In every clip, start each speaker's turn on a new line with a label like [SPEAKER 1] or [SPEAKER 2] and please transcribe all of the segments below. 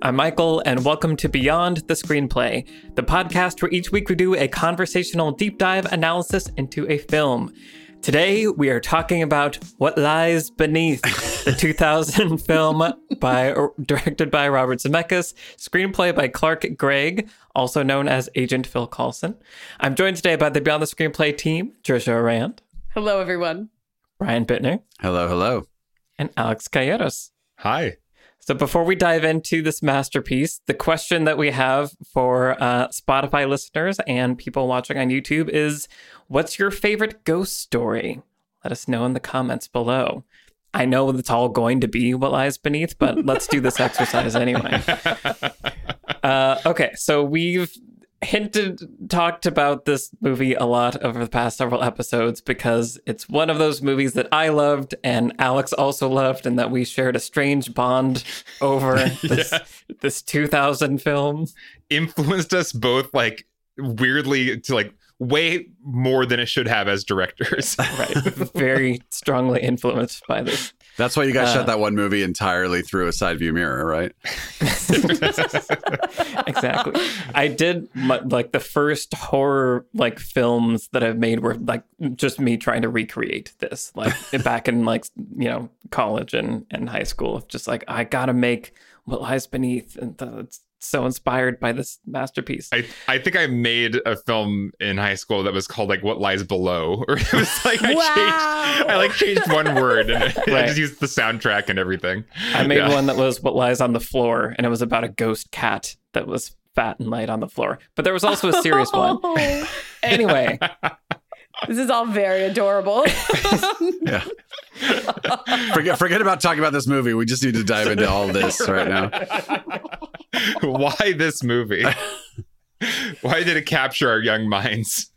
[SPEAKER 1] I'm Michael, and welcome to Beyond the Screenplay, the podcast where each week we do a conversational deep dive analysis into a film. Today, we are talking about What Lies Beneath, the 2000 film by directed by Robert Zemeckis, screenplay by Clark Gregg, also known as Agent Phil Coulson. I'm joined today by the Beyond the Screenplay team, Trisha Rand.
[SPEAKER 2] Hello, everyone.
[SPEAKER 1] Ryan Bittner.
[SPEAKER 3] Hello, hello.
[SPEAKER 1] And Alex Calleros.
[SPEAKER 4] Hi.
[SPEAKER 1] So before we dive into this masterpiece, the question that we have for uh, Spotify listeners and people watching on YouTube is, what's your favorite ghost story? Let us know in the comments below. I know it's all going to be what lies beneath, but let's do this exercise anyway. Uh, okay, so we've hinted talked about this movie a lot over the past several episodes because it's one of those movies that I loved and Alex also loved and that we shared a strange bond over this, yeah. this 2000 film.
[SPEAKER 4] Influenced us both like weirdly to like way more than it should have as directors.
[SPEAKER 1] Right. Very strongly influenced by this
[SPEAKER 3] that's why you guys uh, shot that one movie entirely through a side view mirror, right?
[SPEAKER 1] exactly. I did like the first horror like films that I've made were like just me trying to recreate this, like back in like you know college and and high school. Just like I gotta make what lies beneath, and it's so inspired by this masterpiece.
[SPEAKER 4] I, I think I made a film in high school that was called like What Lies Below. Or it was like I wow. changed I like changed one word and right. I just used the soundtrack and everything.
[SPEAKER 1] I made yeah. one that was What Lies on the Floor and it was about a ghost cat that was fat and light on the floor. But there was also a serious one. Oh. anyway.
[SPEAKER 2] This is all very adorable.
[SPEAKER 3] yeah. Forget forget about talking about this movie. We just need to dive into all this right now.
[SPEAKER 4] Why this movie? Why did it capture our young minds?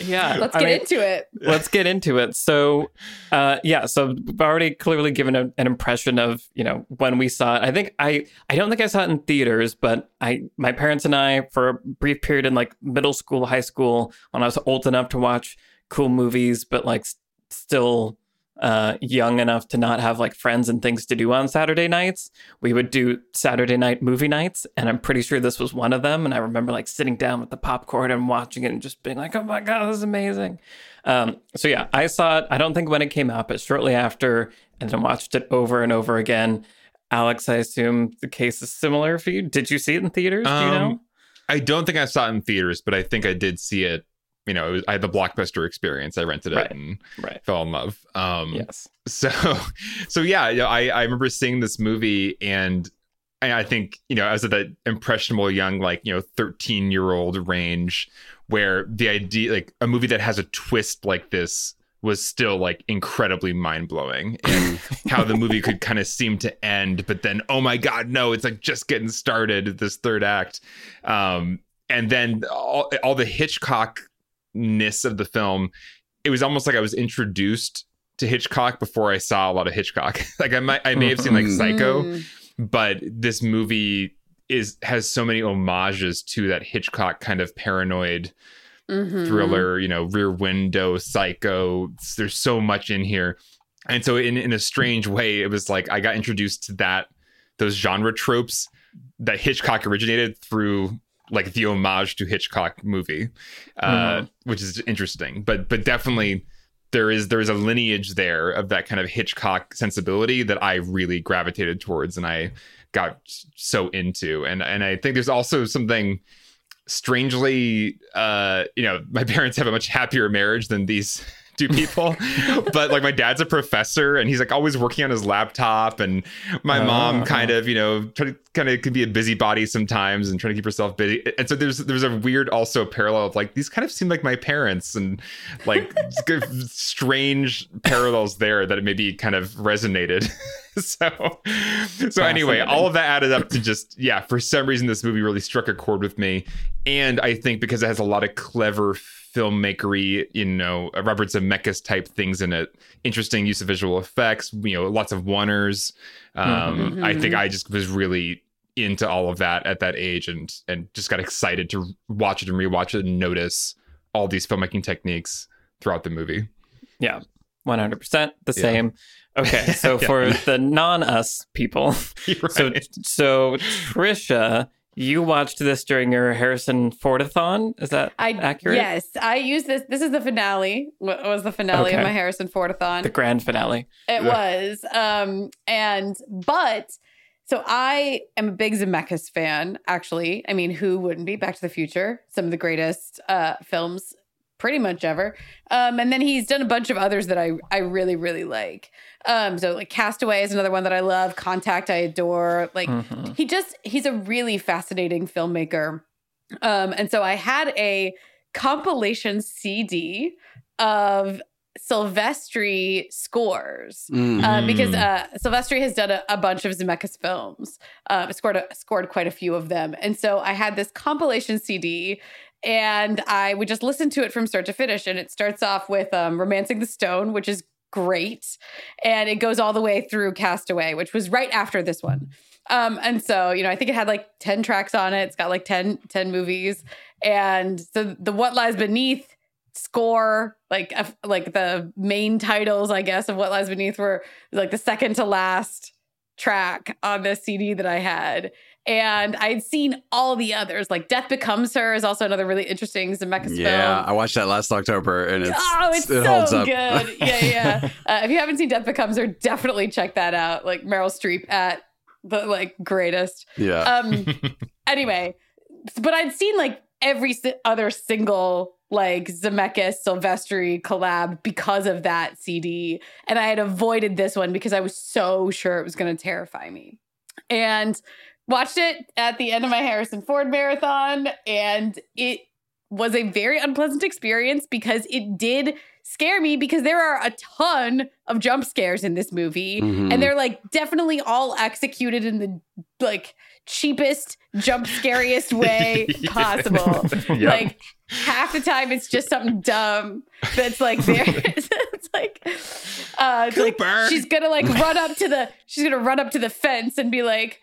[SPEAKER 1] Yeah,
[SPEAKER 2] let's I get mean, into it.
[SPEAKER 1] Let's get into it. So, uh, yeah, so we've already clearly given a, an impression of you know when we saw it. I think I I don't think I saw it in theaters, but I my parents and I for a brief period in like middle school, high school, when I was old enough to watch cool movies, but like still uh, young enough to not have like friends and things to do on Saturday nights, we would do Saturday night movie nights. And I'm pretty sure this was one of them. And I remember like sitting down with the popcorn and watching it and just being like, oh my God, this is amazing. Um, so yeah, I saw it, I don't think when it came out, but shortly after, and then watched it over and over again. Alex, I assume the case is similar for you. Did you see it in theaters? Do you know? Um,
[SPEAKER 4] I don't think I saw it in theaters, but I think I did see it you know, was, I had the blockbuster experience. I rented it right. and right. fell in love. Um,
[SPEAKER 1] yes.
[SPEAKER 4] So, so yeah, you know, I I remember seeing this movie and I think you know I was at that impressionable young like you know 13 year old range where the idea like a movie that has a twist like this was still like incredibly mind blowing and how the movie could kind of seem to end, but then oh my god, no, it's like just getting started this third act, um, and then all, all the Hitchcock ness of the film, it was almost like I was introduced to Hitchcock before I saw a lot of Hitchcock. like I might I may have seen like Psycho, mm. but this movie is has so many homages to that Hitchcock kind of paranoid mm-hmm. thriller, you know, rear window, psycho. There's so much in here. And so in, in a strange way, it was like I got introduced to that those genre tropes that Hitchcock originated through like the homage to Hitchcock movie, uh, mm-hmm. which is interesting. But but definitely there is there is a lineage there of that kind of Hitchcock sensibility that I really gravitated towards and I got so into. And and I think there's also something strangely uh you know my parents have a much happier marriage than these two people. but like my dad's a professor and he's like always working on his laptop. And my mom oh. kind of, you know, to kind of could be a busybody sometimes and trying to keep herself busy. And so there's there's a weird also parallel of like these kind of seem like my parents and like strange parallels there that it maybe kind of resonated. so so anyway, all of that added up to just yeah, for some reason this movie really struck a chord with me. And I think because it has a lot of clever filmmakery, you know, Robert Zemeckis type things in it. Interesting use of visual effects, you know, lots of oneers. Um, mm-hmm. I think I just was really into all of that at that age and and just got excited to watch it and rewatch it and notice all these filmmaking techniques throughout the movie.
[SPEAKER 1] Yeah. 100% the
[SPEAKER 4] Yeah.
[SPEAKER 1] same. Okay, so
[SPEAKER 4] Yeah.
[SPEAKER 1] for the non-us people,
[SPEAKER 4] You're
[SPEAKER 1] so so Trisha, you watched this during your Harrison Fordathon. Is that
[SPEAKER 2] I
[SPEAKER 1] accurate?
[SPEAKER 2] yes, I used this. This is the finale. What was the finale
[SPEAKER 1] Okay.
[SPEAKER 2] of my Harrison Fordathon?
[SPEAKER 1] The grand finale.
[SPEAKER 2] It was. Um, and but so I am a big Zemeckis fan, actually. I mean, who wouldn't be? Back to the Future, some of the greatest uh films pretty much ever. Um, and then he's done a bunch of others that I I really, really like. Um, so like Castaway is another one that I love, Contact I adore. Like
[SPEAKER 1] Mhm.
[SPEAKER 2] he just he's a really fascinating filmmaker um and so i had a compilation cd of silvestri scores
[SPEAKER 3] Mm.
[SPEAKER 2] uh, because
[SPEAKER 4] Mm.
[SPEAKER 2] uh, Silvestri has done a, a bunch of Zemeckis films, uh, scored a, scored quite a few of them, and so I had this compilation CD, and I would just listen to it from start to finish. And it starts off with um, "Romancing the Stone," which is great, and it goes all the way through "Castaway," which was right after this one. Um, and so you know, I think it had like ten tracks on it. It's got like 10, 10 movies, and so the "What Lies Beneath." score like like the main titles i guess of what lies beneath were like the second to last track on this cd that i had and i'd seen all the others like death becomes her is also another really interesting zemeckis
[SPEAKER 3] Yeah,
[SPEAKER 2] film.
[SPEAKER 3] I watched that last October, and it's
[SPEAKER 2] oh it's
[SPEAKER 3] it
[SPEAKER 2] so
[SPEAKER 3] holds up.
[SPEAKER 2] good. Yeah yeah uh, if you haven't seen death becomes her definitely check that out like meryl streep at the like greatest.
[SPEAKER 3] Yeah,
[SPEAKER 2] um anyway but i'd seen like every other single like zemeckis silvestri collab because of that cd and i had avoided this one because i was so sure it was going to terrify me. And watched it at the end of my harrison ford marathon and it was a very unpleasant experience because it did scare me because there are a ton of jump scares in this movie
[SPEAKER 3] Mhm.
[SPEAKER 2] and they're like definitely all executed in the like cheapest jump scariest way
[SPEAKER 4] Yeah.
[SPEAKER 2] possible
[SPEAKER 4] Yep.
[SPEAKER 2] like half the time it's just something dumb that's like there it's like uh it's like she's gonna like run up to the she's gonna run up to the fence and be like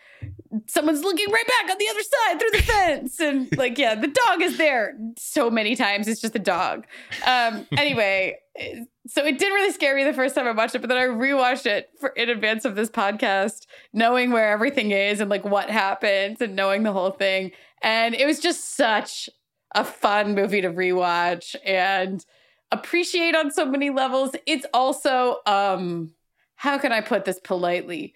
[SPEAKER 2] someone's looking right back on the other side through the fence. And like yeah the dog is there so many times it's just a dog. Um anyway so it did really scare me the first time i watched it but then i rewatched it for in advance of this podcast knowing where everything is and like what happens and knowing the whole thing. And it was just such a fun movie to rewatch and appreciate on so many levels. It's also um how can i put this politely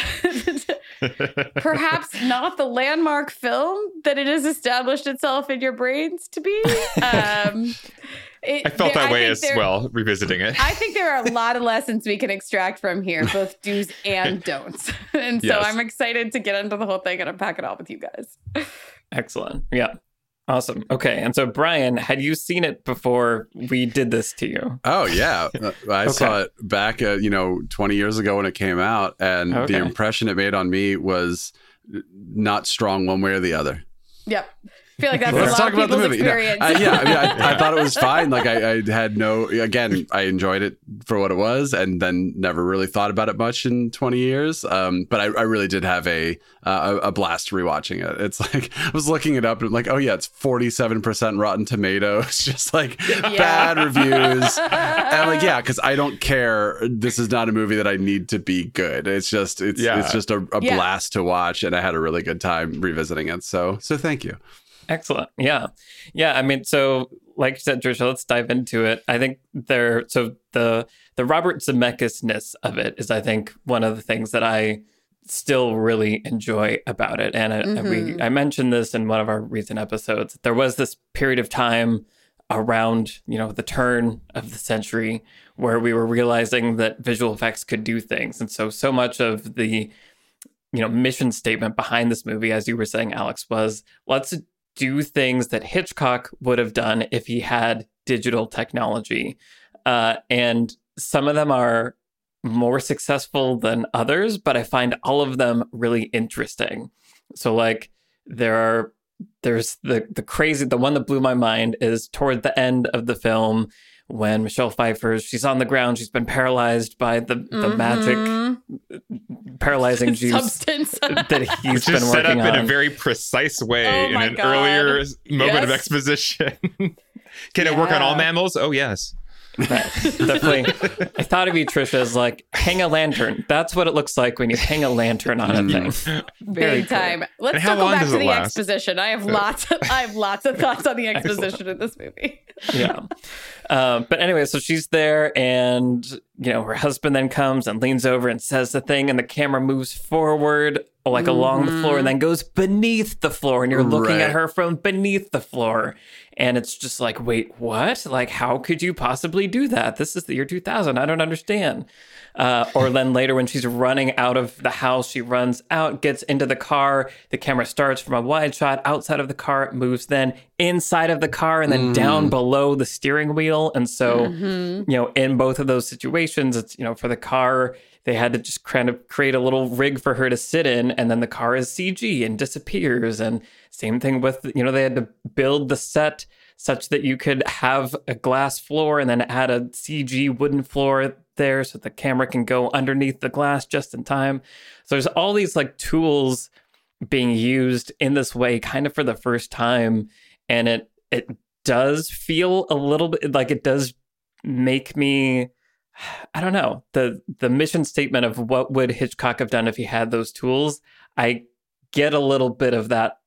[SPEAKER 2] perhaps not the landmark film that it has established itself in your brains to be. Um, it-
[SPEAKER 4] I felt
[SPEAKER 2] there-
[SPEAKER 4] that way as
[SPEAKER 2] there-
[SPEAKER 4] well, revisiting it.
[SPEAKER 2] I think there are a lot of lessons we can extract from here, both do's and don'ts. And so
[SPEAKER 4] Yes.
[SPEAKER 2] I'm excited to get into the whole thing and unpack it all with you guys.
[SPEAKER 1] Excellent. Yeah. Awesome. Okay. And so, Ryan, had you seen it before we did this to you?
[SPEAKER 3] Oh yeah, I saw it back, uh, you know, 20 years ago when it came out, and
[SPEAKER 1] Okay.
[SPEAKER 3] the impression it made on me was not strong one way or the other.
[SPEAKER 2] Yep. I feel like that's
[SPEAKER 3] Let's
[SPEAKER 2] a lot
[SPEAKER 3] talk
[SPEAKER 2] of
[SPEAKER 3] about the
[SPEAKER 2] people's
[SPEAKER 3] movie. No,
[SPEAKER 2] experience.
[SPEAKER 3] I- yeah, I mean, I, I thought it was fine. Like I, I had no, again, I enjoyed it for what it was, and then never really thought about it much in 20 years. Um, but I, I really did have a, uh, a a blast rewatching it. It's like I was looking it up and like, oh yeah, it's 47% Rotten Tomatoes, just like bad reviews. And I'm like, yeah, because I don't care. This is not a movie that I need to be good. It's just, it's,
[SPEAKER 4] Yeah.
[SPEAKER 3] it's just a, a
[SPEAKER 2] Yeah.
[SPEAKER 3] blast to watch, and I had a really good time revisiting it. So, so thank you.
[SPEAKER 1] Excellent. Yeah. Yeah. I mean, so like you said, Trisha, let's dive into it. I think there, so the, the Robert Zemeckis-ness of it is, I think, one of the things that I still really enjoy about it. And I, and we,
[SPEAKER 2] Mhm.
[SPEAKER 1] I mentioned this in one of our recent episodes. There was this period of time around, you know, the turn of the century where we were realizing that visual effects could do things. And so, so much of the, you know, mission statement behind this movie, as you were saying, Alex, was let's do things that Hitchcock would have done if he had digital technology. Uh, and some of them are more successful than others, but I find all of them really interesting. So, like, there are there's the the crazy the one that blew my mind is toward the end of the film when Michelle Pfeiffer she's on the ground she's been paralyzed by the the magic
[SPEAKER 2] Mhm.
[SPEAKER 1] paralyzing juice
[SPEAKER 2] substance.
[SPEAKER 1] that he's
[SPEAKER 4] Which
[SPEAKER 1] been
[SPEAKER 4] is set up
[SPEAKER 1] working
[SPEAKER 4] in a very precise way
[SPEAKER 2] Oh
[SPEAKER 4] in an
[SPEAKER 2] God.
[SPEAKER 4] earlier s- moment of exposition. Can it work on all mammals? Oh yes.
[SPEAKER 1] Right. Definitely. I thought of you, Trisha, as like hang a lantern. That's what it looks like when you hang a lantern on a
[SPEAKER 3] Mm.
[SPEAKER 1] thing. Very
[SPEAKER 2] Big
[SPEAKER 1] cool.
[SPEAKER 2] time. Let's
[SPEAKER 4] And how
[SPEAKER 2] circle back to the
[SPEAKER 4] last?
[SPEAKER 2] exposition. I have lots. Of, I have lots of thoughts on the exposition in this movie.
[SPEAKER 1] yeah. Um, but anyway, so she's there, and you know her husband then comes and leans over and says the thing, and the camera moves forward like along the floor and then goes beneath the floor, and you're looking at her from beneath the floor, and it's just like, wait, what? Like, how could you possibly do that? This is the year 2000. I don't understand. Uh, or then later, when she's running out of the house, she runs out, gets into the car. The camera starts from a wide shot outside of the car, it moves then inside of the car, and then down below the steering wheel. And so, you know, in both of those situations, it's, you know, for the car, they had to just kind of create a little rig for her to sit in, and then the car is CG and disappears. And same thing with, you know, they had to build the set such that you could have a glass floor and then add a CG wooden floor there so the camera can go underneath the glass just in time. So there's all these like tools being used in this way kind of for the first time and it it does feel a little bit like it does make me I don't know. The the mission statement of what would Hitchcock have done if he had those tools, I get a little bit of that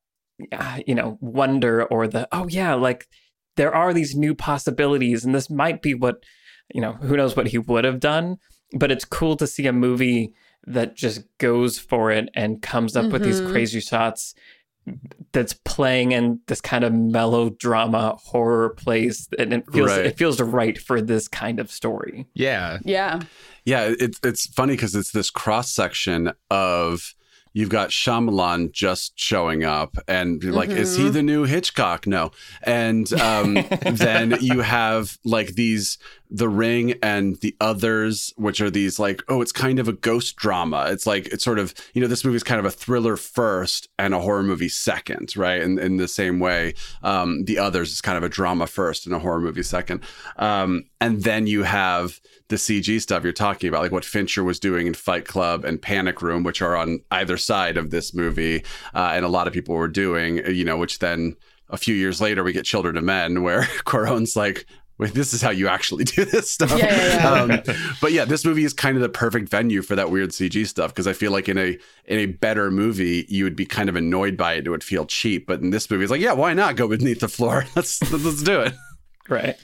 [SPEAKER 1] uh, you know, wonder or the oh yeah, like there are these new possibilities and this might be what you know, who knows what he would have done, but it's cool to see a movie that just goes for it and comes up with these
[SPEAKER 2] Mhm.
[SPEAKER 1] crazy shots that's playing in this kind of melodrama horror place and it feels
[SPEAKER 3] Right.
[SPEAKER 1] it feels right for this kind of story.
[SPEAKER 4] Yeah.
[SPEAKER 2] Yeah.
[SPEAKER 3] Yeah, it's it's funny because it's this cross section of you've got Shyamalan just showing up, and you're like, is he the new Hitchcock? No, and um, then you have like these the Ring and the others, which are these like, oh, it's kind of a ghost drama. It's like it's sort of you know this movie is kind of a thriller first and a horror movie second, right? And in the same way, um, the others is kind of a drama first and a horror movie second, um, and then you have the CG stuff you're talking about, like what Fincher was doing in Fight Club and Panic Room, which are on either side of this movie, uh, and a lot of people were doing, you know, which then a few years later we get Children of Men, where Cuarón's like, wait, this is how you actually do this stuff.
[SPEAKER 2] Yeah, yeah,
[SPEAKER 3] Um, but yeah, this movie is kind of the perfect venue for that weird CG stuff because I feel like in a in a better movie you would be kind of annoyed by it; it would feel cheap. But in this movie, it's like, yeah, why not go beneath the floor? Let's let's do it.
[SPEAKER 1] Right.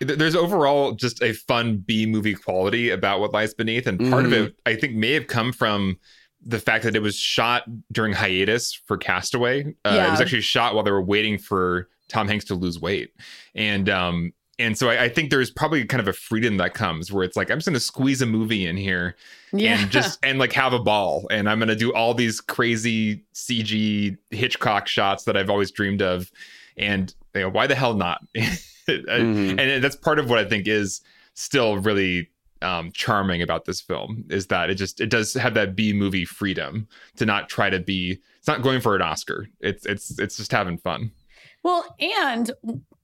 [SPEAKER 4] There's overall just a fun B movie quality about what lies beneath, and part of
[SPEAKER 3] Mhm.
[SPEAKER 4] it I think may have come from the fact that it was shot during hiatus for Castaway. Uh, It was actually shot while they were waiting for Tom Hanks to lose weight, and um, and so I, I think there's probably kind of a freedom that comes where it's like I'm just going to squeeze a movie in here
[SPEAKER 2] Yeah.
[SPEAKER 4] and just and like have a ball. And i'm gonna do all these crazy cg hitchcock shots that i've always dreamed of. And you know, why the hell not?
[SPEAKER 3] Mhm.
[SPEAKER 4] and that's part of what i think is still really um, charming about this film is that it just it does have that b movie freedom to not try to be it's not going for an oscar. It's it's it's just having fun.
[SPEAKER 2] Well, and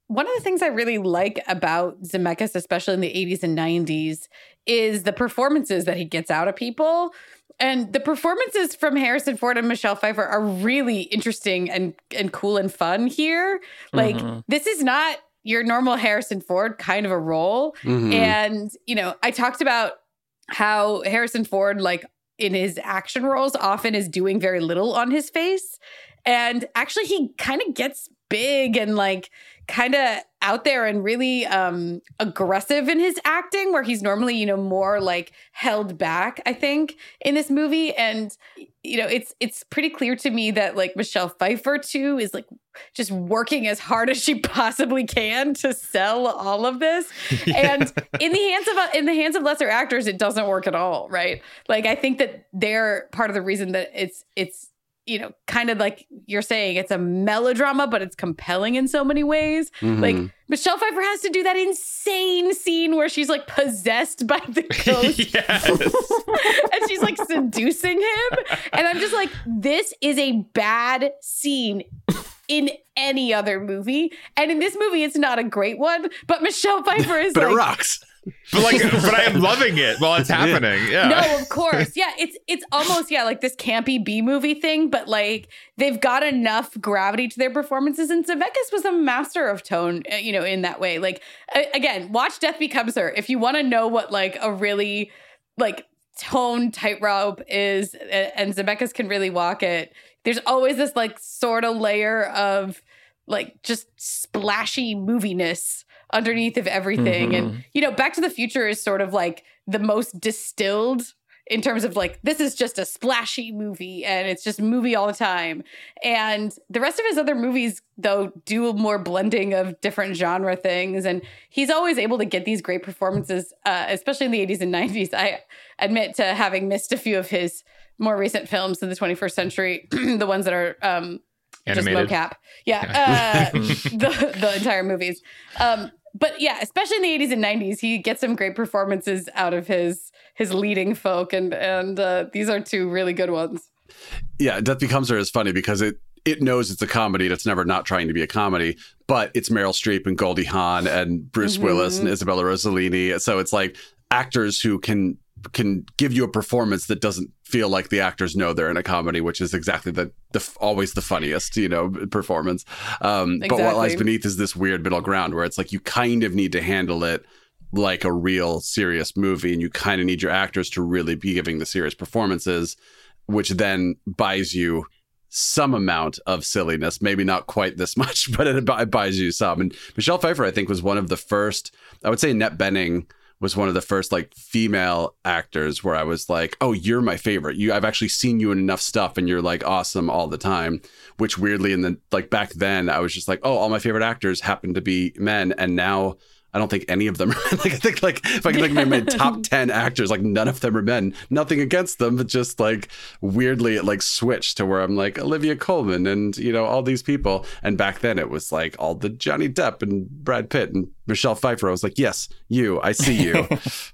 [SPEAKER 2] one of the things I really like about Zemeckis, especially in the 80s and 90s, is the performances that he gets out of people. And the performances from Harrison Ford and Michelle Pfeiffer are really interesting and, and cool and fun here. Like,
[SPEAKER 1] Mhm.
[SPEAKER 2] this is not your normal Harrison Ford kind of a role.
[SPEAKER 3] Mhm.
[SPEAKER 2] And, you know, I talked about how Harrison Ford, like in his action roles, often is doing very little on his face. And actually, he kind of gets big and like kind of out there and really um aggressive in his acting where he's normally you know more like held back i think in this movie. And you know it's it's pretty clear to me that like michelle pfeiffer too is like just working as hard as she possibly can to sell all of this. And in the hands of in the hands of lesser actors it doesn't work at all right? Like i think that they're part of the reason that it's it's you know kind of like you're saying it's a melodrama but it's compelling in so many ways.
[SPEAKER 3] Mhm.
[SPEAKER 2] like michelle pfeiffer has to do that insane scene where she's like possessed by the ghost. And she's like seducing him. And i'm just like this is a bad scene in any other movie. And in this movie it's not a great one but michelle pfeiffer is
[SPEAKER 3] but
[SPEAKER 2] like
[SPEAKER 3] it rocks.
[SPEAKER 4] But like, but I am loving it while it's happening. Yeah.
[SPEAKER 2] No, of course. Yeah, it's it's almost yeah like this campy B movie thing, but like they've got enough gravity to their performances, and Zemeckis was a master of tone, uh, you know, in that way. Like again, watch Death Becomes Her if you want to know what like a really like tone tightrope is, and Zemeckis can really walk it. There's always this like sort of layer of like just splashy moviness underneath of everything. Mm-hmm. And, you know, Back to the Future is sort of like the most distilled in terms of like, this is just a splashy movie and it's just movie all the time. And the rest of his other movies, though, do more blending of different genre things. And he's always able to get these great performances, uh, especially in the 80s and 90s. I admit to having missed a few of his more recent films in the 21st century, the ones that are um, Animated. just mocap. Yeah, uh, the the entire movies. Um, but yeah, especially in the 80s and 90s, he gets some great performances out of his his leading folk, and and uh, these are two really good ones.
[SPEAKER 3] Yeah, Death Becomes Her is funny because it it knows it's a comedy that's never not trying to be a comedy, but it's Meryl Streep and Goldie Hawn and Bruce mm-hmm. Willis and Isabella Rossellini. So it's like actors who can can give you a performance that doesn't feel like the actors know they're in a comedy, which is exactly the, the always the funniest, you know, performance. Um, exactly. But what lies beneath is this weird middle ground where it's like you kind of need to handle it like a real serious movie, and you kind of need your actors to really be giving the serious performances, which then buys you some amount of silliness, maybe not quite this much, but it buys you some. And Michelle Pfeiffer, I think, was one of the first. I would say Annette Bening was one of the first like female actors where I was like, "Oh, you're my favorite. You I've actually seen you in enough stuff and you're like awesome all the time." Which weirdly in the like back then I was just like, "Oh, all my favorite actors happen to be men." And now I don't think any of them. like I think like if I can think of my top ten actors, like none of them are men. Nothing against them, but just like weirdly it like switched to where I'm like Olivia Colman and you know all these people. And back then it was like all the Johnny Depp and Brad Pitt and Michelle Pfeiffer. I was like, yes, you. I see you.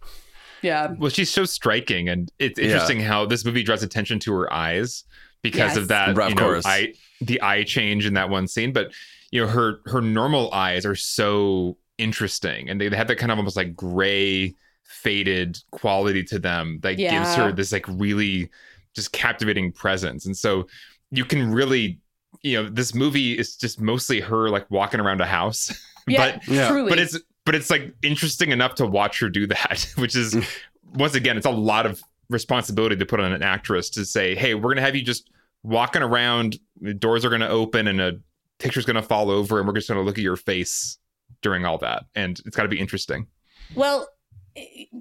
[SPEAKER 2] yeah.
[SPEAKER 4] Well, she's so striking, and it's interesting yeah. how this movie draws attention to her eyes because yes. of that. Of you know, course. eye the eye change in that one scene, but you know her her normal eyes are so interesting and they they have that kind of almost like gray faded quality to them that yeah. gives her this like really just captivating presence and so you can really you know this movie is just mostly her like walking around a house
[SPEAKER 2] yeah,
[SPEAKER 4] but yeah. Truly. but it's but it's like interesting enough to watch her do that which is mm. once again it's a lot of responsibility to put on an actress to say hey we're gonna have you just walking around doors are gonna open and a picture's gonna fall over and we're just gonna look at your face during all that and it's got to be interesting.
[SPEAKER 2] Well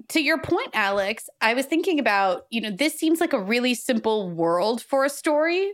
[SPEAKER 2] to your point alex i was thinking about you know this seems like a really simple world for a story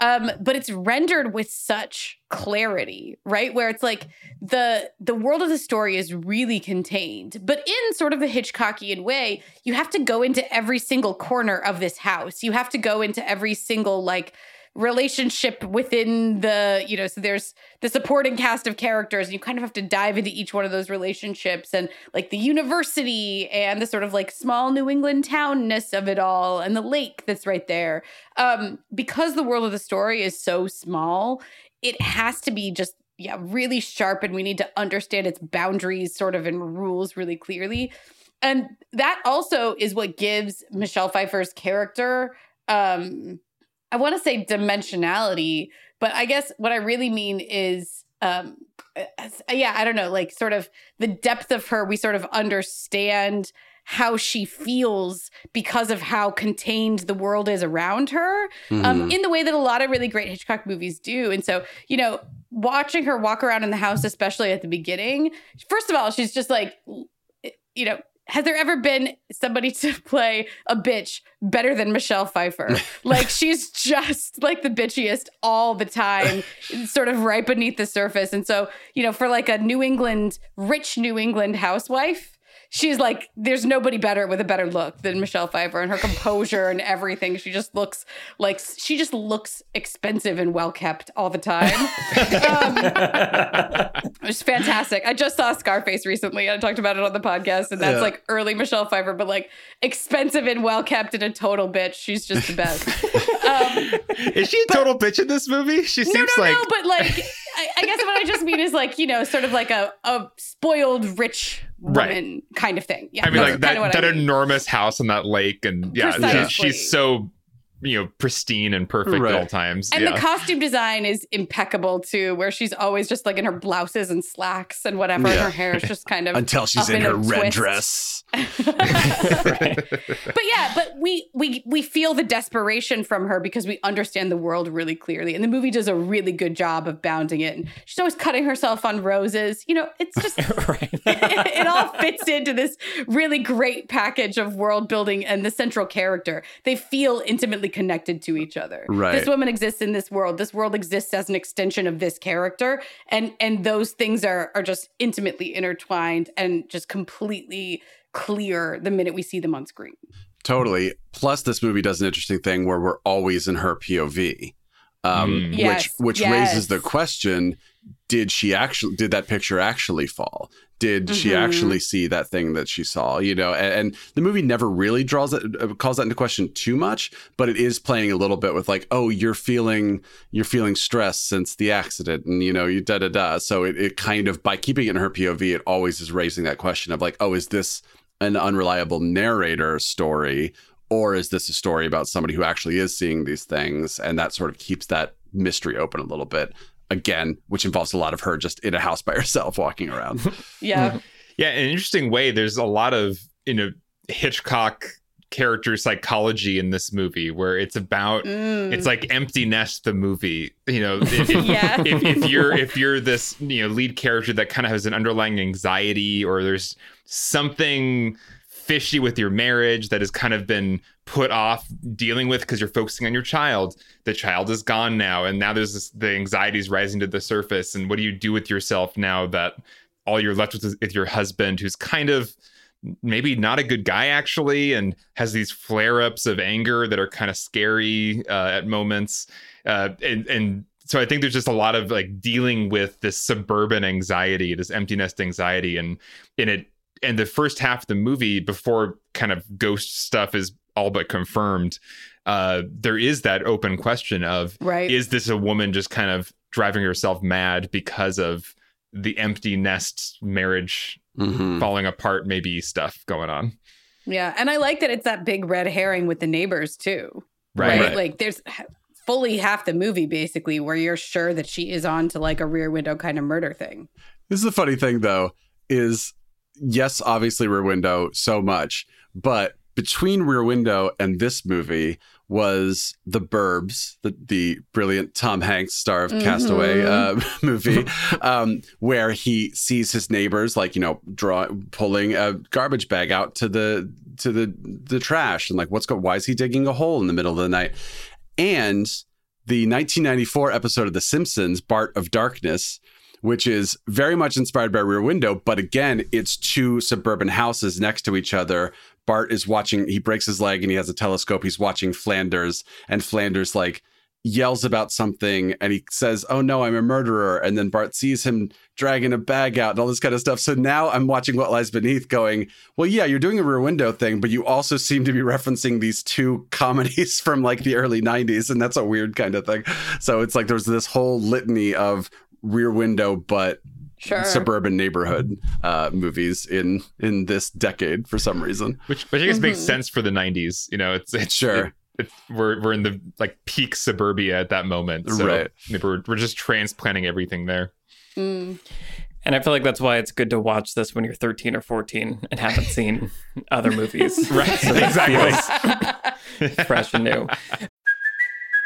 [SPEAKER 2] um, but it's rendered with such clarity right? Where it's like the the world of the story is really contained but in sort of a hitchcockian way you have to go into every single corner of this house. You have to go into every single like relationship within the you know so there's the supporting cast of characters and you kind of have to dive into each one of those relationships and like the university and the sort of like small new england townness of it all and the lake that's right there. Um because the world of the story is so small it has to be just yeah really sharp and we need to understand its boundaries sort of and rules really clearly. And that also is what gives michelle pfeiffer's character um I want to say dimensionality, but I guess what I really mean is um yeah, I don't know, like sort of the depth of her, we sort of understand how she feels because of how contained the world is around her mm-hmm. um, in the way that a lot of really great Hitchcock movies do. And so, you know, watching her walk around in the house, especially at the beginning, first of all, she's just like, you know, has there ever been somebody to play a bitch better than Michelle Pfeiffer? like she's just like the bitchiest all the time, sort of right beneath the surface. And so, you know, for like a New England, rich New England housewife, she's like, there's nobody better with a better look than Michelle Pfeiffer and her composure and everything. She just looks like she just looks expensive and well kept all the time. um, it's fantastic. I just saw Scarface recently. I talked about it on the podcast, and that's yeah. like early Michelle Pfeiffer, but like expensive and well kept and a total bitch. She's just the best.
[SPEAKER 4] Um, Is she a but, total bitch in this movie? She seems no, no, like
[SPEAKER 2] no, but like I, I guess what I just mean is like you know, sort of like a a spoiled rich
[SPEAKER 4] Right.
[SPEAKER 2] woman kind of thing. Yeah,
[SPEAKER 4] I mean, like
[SPEAKER 2] kinda
[SPEAKER 4] that,
[SPEAKER 2] I mean.
[SPEAKER 4] enormous house on that lake, and yeah, she's, she's so you know pristine and perfect
[SPEAKER 3] Right.
[SPEAKER 4] at all times.
[SPEAKER 2] And
[SPEAKER 4] yeah.
[SPEAKER 2] the costume design is impeccable too, where she's always just like in her blouses and slacks and whatever. And her hair is just kind of
[SPEAKER 3] Until she's in
[SPEAKER 2] in
[SPEAKER 3] her red
[SPEAKER 2] twist.
[SPEAKER 3] dress.
[SPEAKER 2] but yeah, but we we we feel the desperation from her because we understand the world really clearly, and the movie does a really good job of bounding it. And she's always cutting herself on roses. You know, it's just
[SPEAKER 1] right.
[SPEAKER 2] it all fits into this really great package of world building and the central character. They feel intimately connected to each other.
[SPEAKER 3] Right.
[SPEAKER 2] This woman exists in this world. This world exists as an extension of this character, and and those things are are just intimately intertwined and just completely clear the minute we see them on screen.
[SPEAKER 3] Totally. Plus, this movie does an interesting thing where we're always in her POV, um,
[SPEAKER 4] Mm.
[SPEAKER 2] Yes,
[SPEAKER 3] which which
[SPEAKER 2] yes.
[SPEAKER 3] raises the question: Did she actually? Did that picture actually fall? Did she
[SPEAKER 2] Mhm.
[SPEAKER 3] actually see that thing that she saw? You know, and, and the movie never really draws it uh, calls that into question too much, but it is playing a little bit with like, oh, you're feeling you're feeling stress since the accident, and you know, you da da da. So it, it kind of by keeping it in her POV, it always is raising that question of like, oh, is this an unreliable narrator story or is this a story about somebody who actually is seeing these things and that sort of keeps that mystery open a little bit again which involves a lot of her just in a house by herself walking around
[SPEAKER 2] Yeah.
[SPEAKER 4] Yeah, in an interesting way, there's a lot of you know Hitchcock character psychology in this movie where it's about
[SPEAKER 2] Mm.
[SPEAKER 4] it's like empty nest the movie you know if, if-
[SPEAKER 2] Yeah.
[SPEAKER 4] if, if you're if you're this you know lead character that kind of has an underlying anxiety or there's something fishy with your marriage that has kind of been put off dealing with because you're focusing on your child. The child is gone now and now there's this, the anxieties rising to the surface. And what do you do with yourself now that all you're left with is your husband who's kind of maybe not a good guy actually and has these flare-ups of anger that are kind of scary uh, at moments? Uh, and and so i think there's just a lot of like dealing with this suburban anxiety this empty nest anxiety and in it and the first half of the movie before kind of ghost stuff is all but confirmed uh there is that open question of
[SPEAKER 2] right.
[SPEAKER 4] is this a woman just kind of driving herself mad because of the empty nest marriage
[SPEAKER 3] Mhm.
[SPEAKER 4] falling apart maybe stuff going on
[SPEAKER 2] yeah. And I like that it's that big red herring with the neighbors too.
[SPEAKER 4] right,
[SPEAKER 3] Right.
[SPEAKER 2] Like there's fully half the movie basically where you're sure that she is on to like a rear window kind of murder thing.
[SPEAKER 3] this is the funny thing though is yes obviously rear window so much but between rear window and this movie was the burbs the, the brilliant tom hanks star of castaway uh, movie um, where he sees his neighbors like you know draw pulling a garbage bag out to the to the the trash and like what's go why is he digging a hole in the middle of the night? And the 1994 episode of the simpsons bart of darkness which is very much inspired by Rear Window, but again, it's two suburban houses next to each other. Bart is watching, he breaks his leg and he has a telescope. He's watching Flanders, and Flanders like yells about something and he says, Oh no, I'm a murderer. And then Bart sees him dragging a bag out and all this kind of stuff. So now I'm watching What Lies Beneath going, Well, yeah, you're doing a rear window thing, but you also seem to be referencing these two comedies from like the early 90s. And that's a weird kind of thing. So it's like there's this whole litany of rear window, but
[SPEAKER 2] Sure.
[SPEAKER 3] suburban neighborhood uh, movies in in this decade for some reason.
[SPEAKER 4] which which i guess makes
[SPEAKER 2] Mhm.
[SPEAKER 4] sense for the 90s you know it's it's
[SPEAKER 3] Sure.
[SPEAKER 4] it- it- we're we're in the like peak suburbia at that moment so
[SPEAKER 3] Right.
[SPEAKER 4] we're, we're just transplanting everything there
[SPEAKER 2] Mm.
[SPEAKER 1] And I feel like that's why it's good to watch this when you're 13 or 14 and haven't seen other movies.
[SPEAKER 4] Right,
[SPEAKER 1] So
[SPEAKER 4] exactly.
[SPEAKER 1] fresh and new.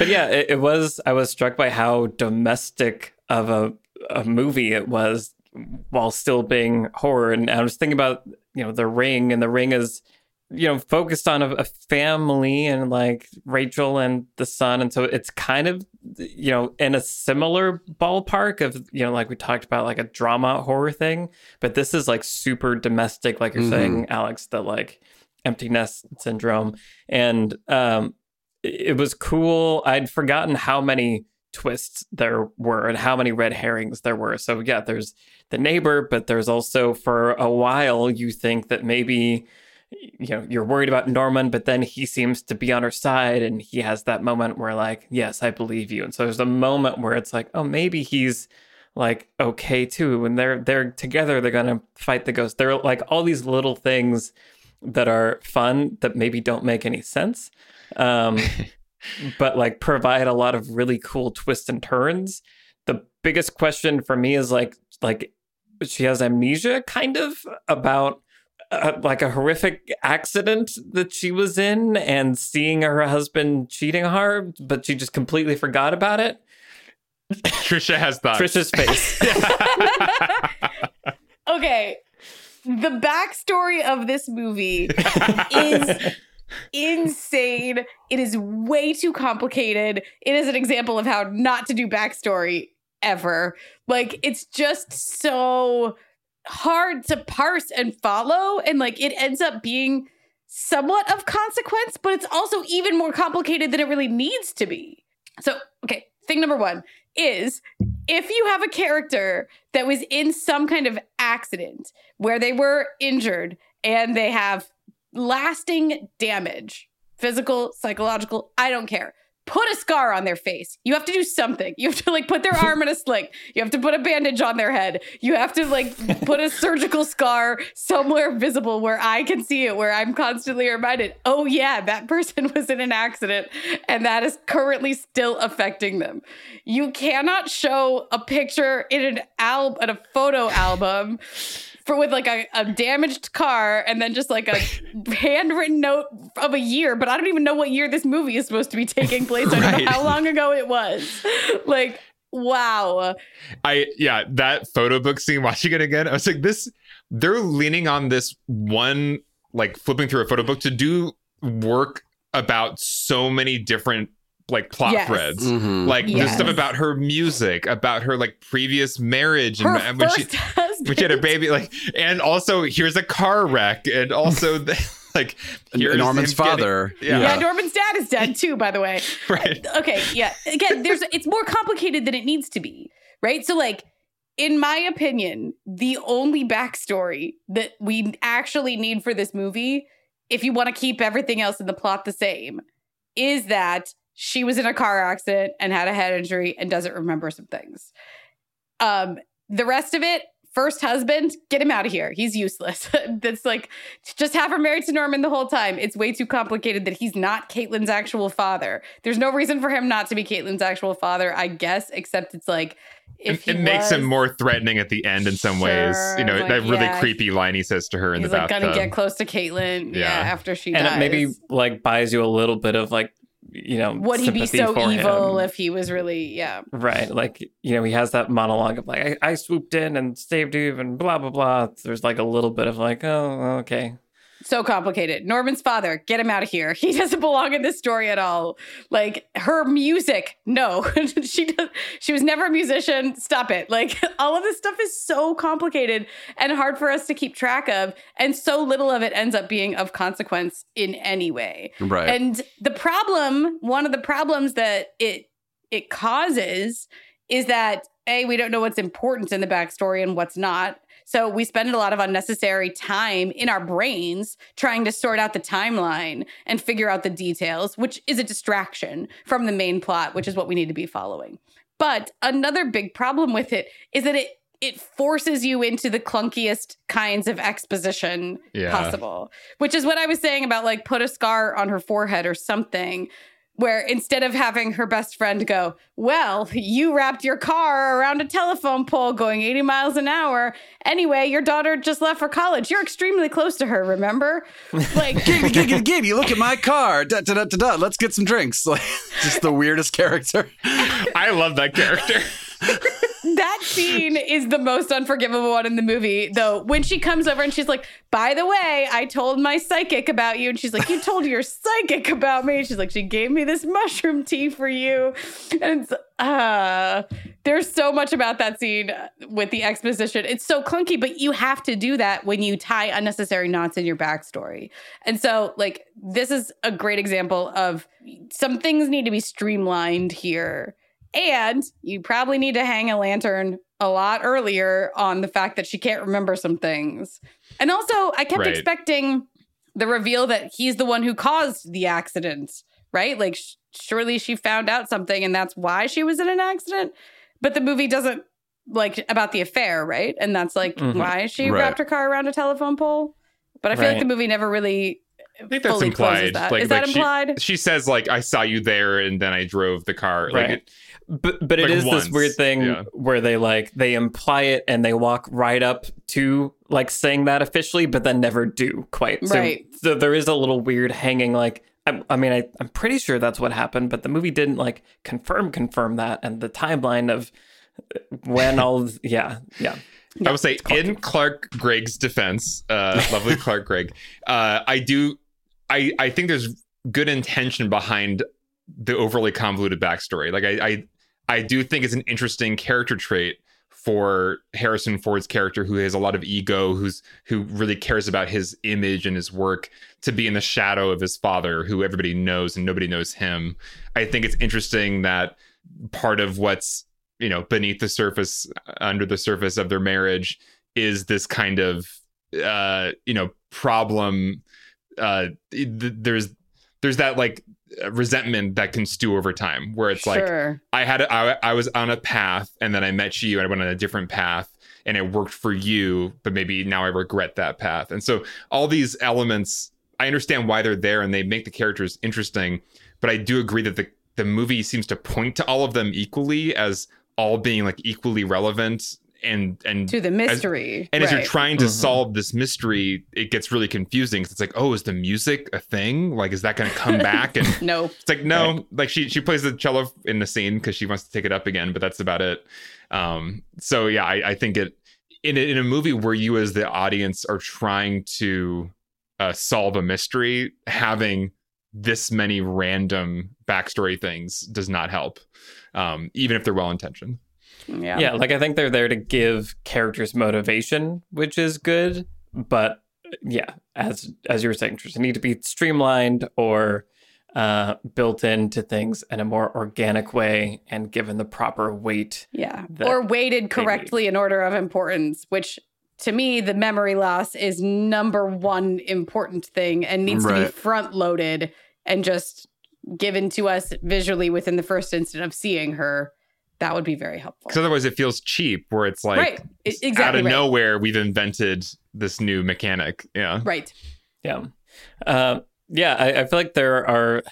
[SPEAKER 1] But yeah, it, it was. I was struck by how domestic of a, a movie it was, while still being horror. And I was thinking about you know the Ring, and the Ring is you know focused on a, a family and like Rachel and the son, and so it's kind of you know in a similar ballpark of you know like we talked about like a drama horror thing, but this is like super domestic, like you're
[SPEAKER 3] Mhm.
[SPEAKER 1] saying, Alex, the like empty nest syndrome, and um, it was cool. I'd forgotten how many twists there were and how many red herrings there were. So yeah, there's the neighbor, but there's also for a while you think that maybe you know you're worried about Norman, but then he seems to be on her side, and he has that moment where like, yes, I believe you. And so there's a moment where it's like, oh, maybe he's like okay too, and they're they're together. They're gonna fight the ghost. They're like all these little things that are fun that maybe don't make any sense. Um, but like provide a lot of really cool twists and turns. The biggest question for me is like like she has amnesia kind of about uh, like a horrific accident that she was in and seeing her husband cheating on her, but she just completely forgot about it.
[SPEAKER 4] Trisha has thoughts.
[SPEAKER 1] Trisha's face.
[SPEAKER 2] okay. The backstory of this movie is insane. It is way too complicated. It is an example of how not to do backstory ever. Like, it's just so hard to parse and follow. And like, it ends up being somewhat of consequence, but it's also even more complicated than it really needs to be. So, okay, thing number one is if you have a character that was in some kind of accident where they were injured and they have lasting damage, physical, psychological, I don't care. Put a scar on their face. You have to do something. You have to like put their arm in a sling. You have to put a bandage on their head. You have to like put a surgical scar somewhere visible where I can see it, where I'm constantly reminded, oh yeah, that person was in an accident and that is currently still affecting them. You cannot show a picture in an album, in a photo album for with like a, a damaged car and then just like a handwritten note of a year, but I don't even know what year this movie is supposed to be taking place. I don't
[SPEAKER 4] Right.
[SPEAKER 2] know how long ago it was. Like, wow.
[SPEAKER 4] I yeah, that photo book scene watching it again, I was like, this they're leaning on this one like flipping through a photo book to do work about so many different like plot
[SPEAKER 2] Yes.
[SPEAKER 4] threads.
[SPEAKER 3] Mhm.
[SPEAKER 4] Like the
[SPEAKER 2] Yes.
[SPEAKER 4] stuff about her music, about her like previous marriage
[SPEAKER 2] Her
[SPEAKER 4] and when she
[SPEAKER 2] first husband.
[SPEAKER 4] when she had a baby, like and also here's a car wreck, and also the, like
[SPEAKER 3] And
[SPEAKER 4] here's
[SPEAKER 3] Norman's
[SPEAKER 4] him getting-
[SPEAKER 3] father.
[SPEAKER 4] yeah.
[SPEAKER 2] Yeah, Norman's dad is dead too, by the way.
[SPEAKER 4] right.
[SPEAKER 2] okay yeah again there's it's more complicated than it needs to be right so like in my opinion the only backstory that we actually need for this movie if you want to keep everything else in the plot the same is that she was in a car accident and had a head injury and doesn't remember some things um the rest of it first husband get him out of here he's useless that's like just have her married to norman the whole time it's way too complicated that he's not caitlin's actual father there's no reason for him not to be caitlin's actual father i guess except it's like if
[SPEAKER 4] it
[SPEAKER 2] he
[SPEAKER 4] makes him more threatening at the end in some ways. You know,
[SPEAKER 2] like,
[SPEAKER 4] that really
[SPEAKER 2] yeah.
[SPEAKER 4] creepy line he says to her in
[SPEAKER 2] he's
[SPEAKER 4] the
[SPEAKER 2] like
[SPEAKER 4] bathtub.
[SPEAKER 2] gonna get close to caitlin yeah,
[SPEAKER 4] Yeah.
[SPEAKER 2] after she
[SPEAKER 1] and
[SPEAKER 2] dies
[SPEAKER 1] it maybe like buys you a little bit of like you know
[SPEAKER 2] would he be so evil
[SPEAKER 1] him.
[SPEAKER 2] if he was really yeah
[SPEAKER 1] Right. Like, you know, he has that monologue of like, I, I swooped in and saved you and blah, blah, blah. There's like a little bit of like, oh, okay.
[SPEAKER 2] So complicated. Norman's father, get him out of here. He doesn't belong in this story at all. Like her music, no, she does. She was never a musician. Stop it. Like all of this stuff is so complicated and hard for us to keep track of, and so little of it ends up being of consequence in any way.
[SPEAKER 3] Right.
[SPEAKER 2] And the problem, one of the problems that it it causes is that a we don't know what's important in the backstory and what's not. So we spend a lot of unnecessary time in our brains trying to sort out the timeline and figure out the details, which is a distraction from the main plot, which is what we need to be following. But another big problem with it is that it it forces you into the clunkiest kinds of exposition
[SPEAKER 4] Yeah.
[SPEAKER 2] possible, which is what I was saying about like put a scar on her forehead or something. Where instead of having her best friend go, Well, you wrapped your car around a telephone pole going 80 miles an hour. Anyway, your daughter just left for college. You're extremely close to her, remember? Like,
[SPEAKER 3] Giggity, giggity, giggity, look at my car. Da, da, da, da, da. Let's get some drinks. Like, just the weirdest character.
[SPEAKER 4] I love that character.
[SPEAKER 2] that scene is the most unforgivable one in the movie, though. When she comes over and she's like, "By the way, I told my psychic about you," and she's like, "You told your psychic about me." She's like, "She gave me this mushroom tea for you," and it's, uh, there's so much about that scene with the exposition. It's so clunky, but you have to do that when you tie unnecessary knots in your backstory. And so, like, this is a great example of some things need to be streamlined here. And you probably need to hang a lantern a lot earlier on the fact that she can't remember some things. And also, I kept
[SPEAKER 4] Right.
[SPEAKER 2] expecting the reveal that he's the one who caused the accident, right? Like, sh- surely she found out something and that's why she was in an accident. But the movie doesn't like about the affair, right? And that's like
[SPEAKER 1] Mhm.
[SPEAKER 2] why she
[SPEAKER 3] Right.
[SPEAKER 2] wrapped her car around a telephone pole. But I feel like the movie never really
[SPEAKER 4] I think that's implied.
[SPEAKER 2] that.
[SPEAKER 4] Like,
[SPEAKER 2] Is that implied?
[SPEAKER 4] She, she says like I saw you there and then I drove the car. Like
[SPEAKER 1] Right.
[SPEAKER 4] it-
[SPEAKER 1] But but it
[SPEAKER 4] Like
[SPEAKER 1] is
[SPEAKER 4] once,
[SPEAKER 1] this weird thing
[SPEAKER 4] yeah.
[SPEAKER 1] where they like they imply it and they walk right up to like saying that officially, but then never do quite. So,
[SPEAKER 2] Right.
[SPEAKER 1] So there is a little weird hanging like. I, I mean, I, I'm pretty sure that's what happened, but the movie didn't like confirm confirm that, and the timeline of when all yeah yeah
[SPEAKER 4] I would say in Clark Gregg's defense, uh, lovely Clark Gregg, uh, I do, I I think there's good intention behind the overly convoluted backstory. Like I I, I do think it's an interesting character trait for Harrison Ford's character, who has a lot of ego, who's who really cares about his image and his work, to be in the shadow of his father, who everybody knows and nobody knows him. I think it's interesting that part of what's you know beneath the surface under the surface of their marriage is this kind of uh you know problem uh th- there's there's that like Uh, resentment that can stew over time where it's like. I had a, I, I was on a path and then I met you and I went on a different path and it worked for you but maybe now I regret that path and so all these elements I understand why they're there and they make the characters interesting but I do agree that the the movie seems to point to all of them equally as all being like equally relevant and and
[SPEAKER 2] to the mystery.
[SPEAKER 4] and as you're trying to
[SPEAKER 1] Mhm.
[SPEAKER 4] solve this mystery it gets really confusing. it's like oh is the music a thing like is that going to come back and
[SPEAKER 2] no,
[SPEAKER 4] it's like no, like she she plays the cello in the scene because she wants to take it up again, but that's about it. Um, so yeah, I, I think it in a, in a movie where you as the audience are trying to uh, solve a mystery, having this many random backstory things does not help, um, even if they're well intentioned.
[SPEAKER 2] Yeah,
[SPEAKER 1] yeah like I think they're there to give characters motivation, which is good, but yeah, as as you were saying, Tristan, need to be streamlined or uh, built into things in a more organic way and given the proper weight.
[SPEAKER 2] Yeah. Or weighted
[SPEAKER 1] they
[SPEAKER 2] correctly in order of importance, which to me, the memory loss is number one important thing and needs to be front loaded and just given to us visually within the first instant of seeing her. That would be very helpful.
[SPEAKER 4] Because otherwise, it feels cheap. Where it's like
[SPEAKER 2] right. I- Exactly.
[SPEAKER 4] out of
[SPEAKER 2] right.
[SPEAKER 4] nowhere, we've invented this new mechanic. Yeah.
[SPEAKER 2] Right.
[SPEAKER 1] Yeah. Uh, yeah, I, I feel like there are.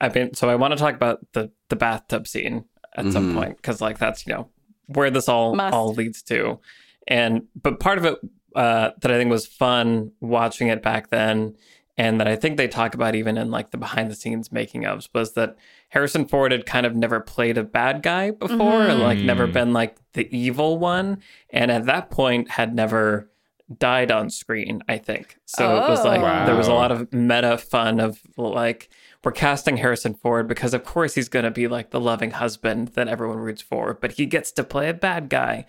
[SPEAKER 1] I mean, so I want to talk about the the bathtub scene at some
[SPEAKER 3] Mhm.
[SPEAKER 1] point because, like, that's you know where this all
[SPEAKER 2] Must.
[SPEAKER 1] all leads to, and but part of it uh, that I think was fun watching it back then, and that I think they talk about even in like the behind the scenes making ofs was that Harrison Ford had kind of never played a bad guy before,
[SPEAKER 2] Mhm.
[SPEAKER 1] like never
[SPEAKER 4] Mm.
[SPEAKER 1] been like the evil one, and at that point had never died on screen. I think so. It was like
[SPEAKER 2] Oh.
[SPEAKER 1] there was a lot of meta fun of like we're casting Harrison Ford because of course he's going to be like the loving husband that everyone roots for, but he gets to play a bad guy.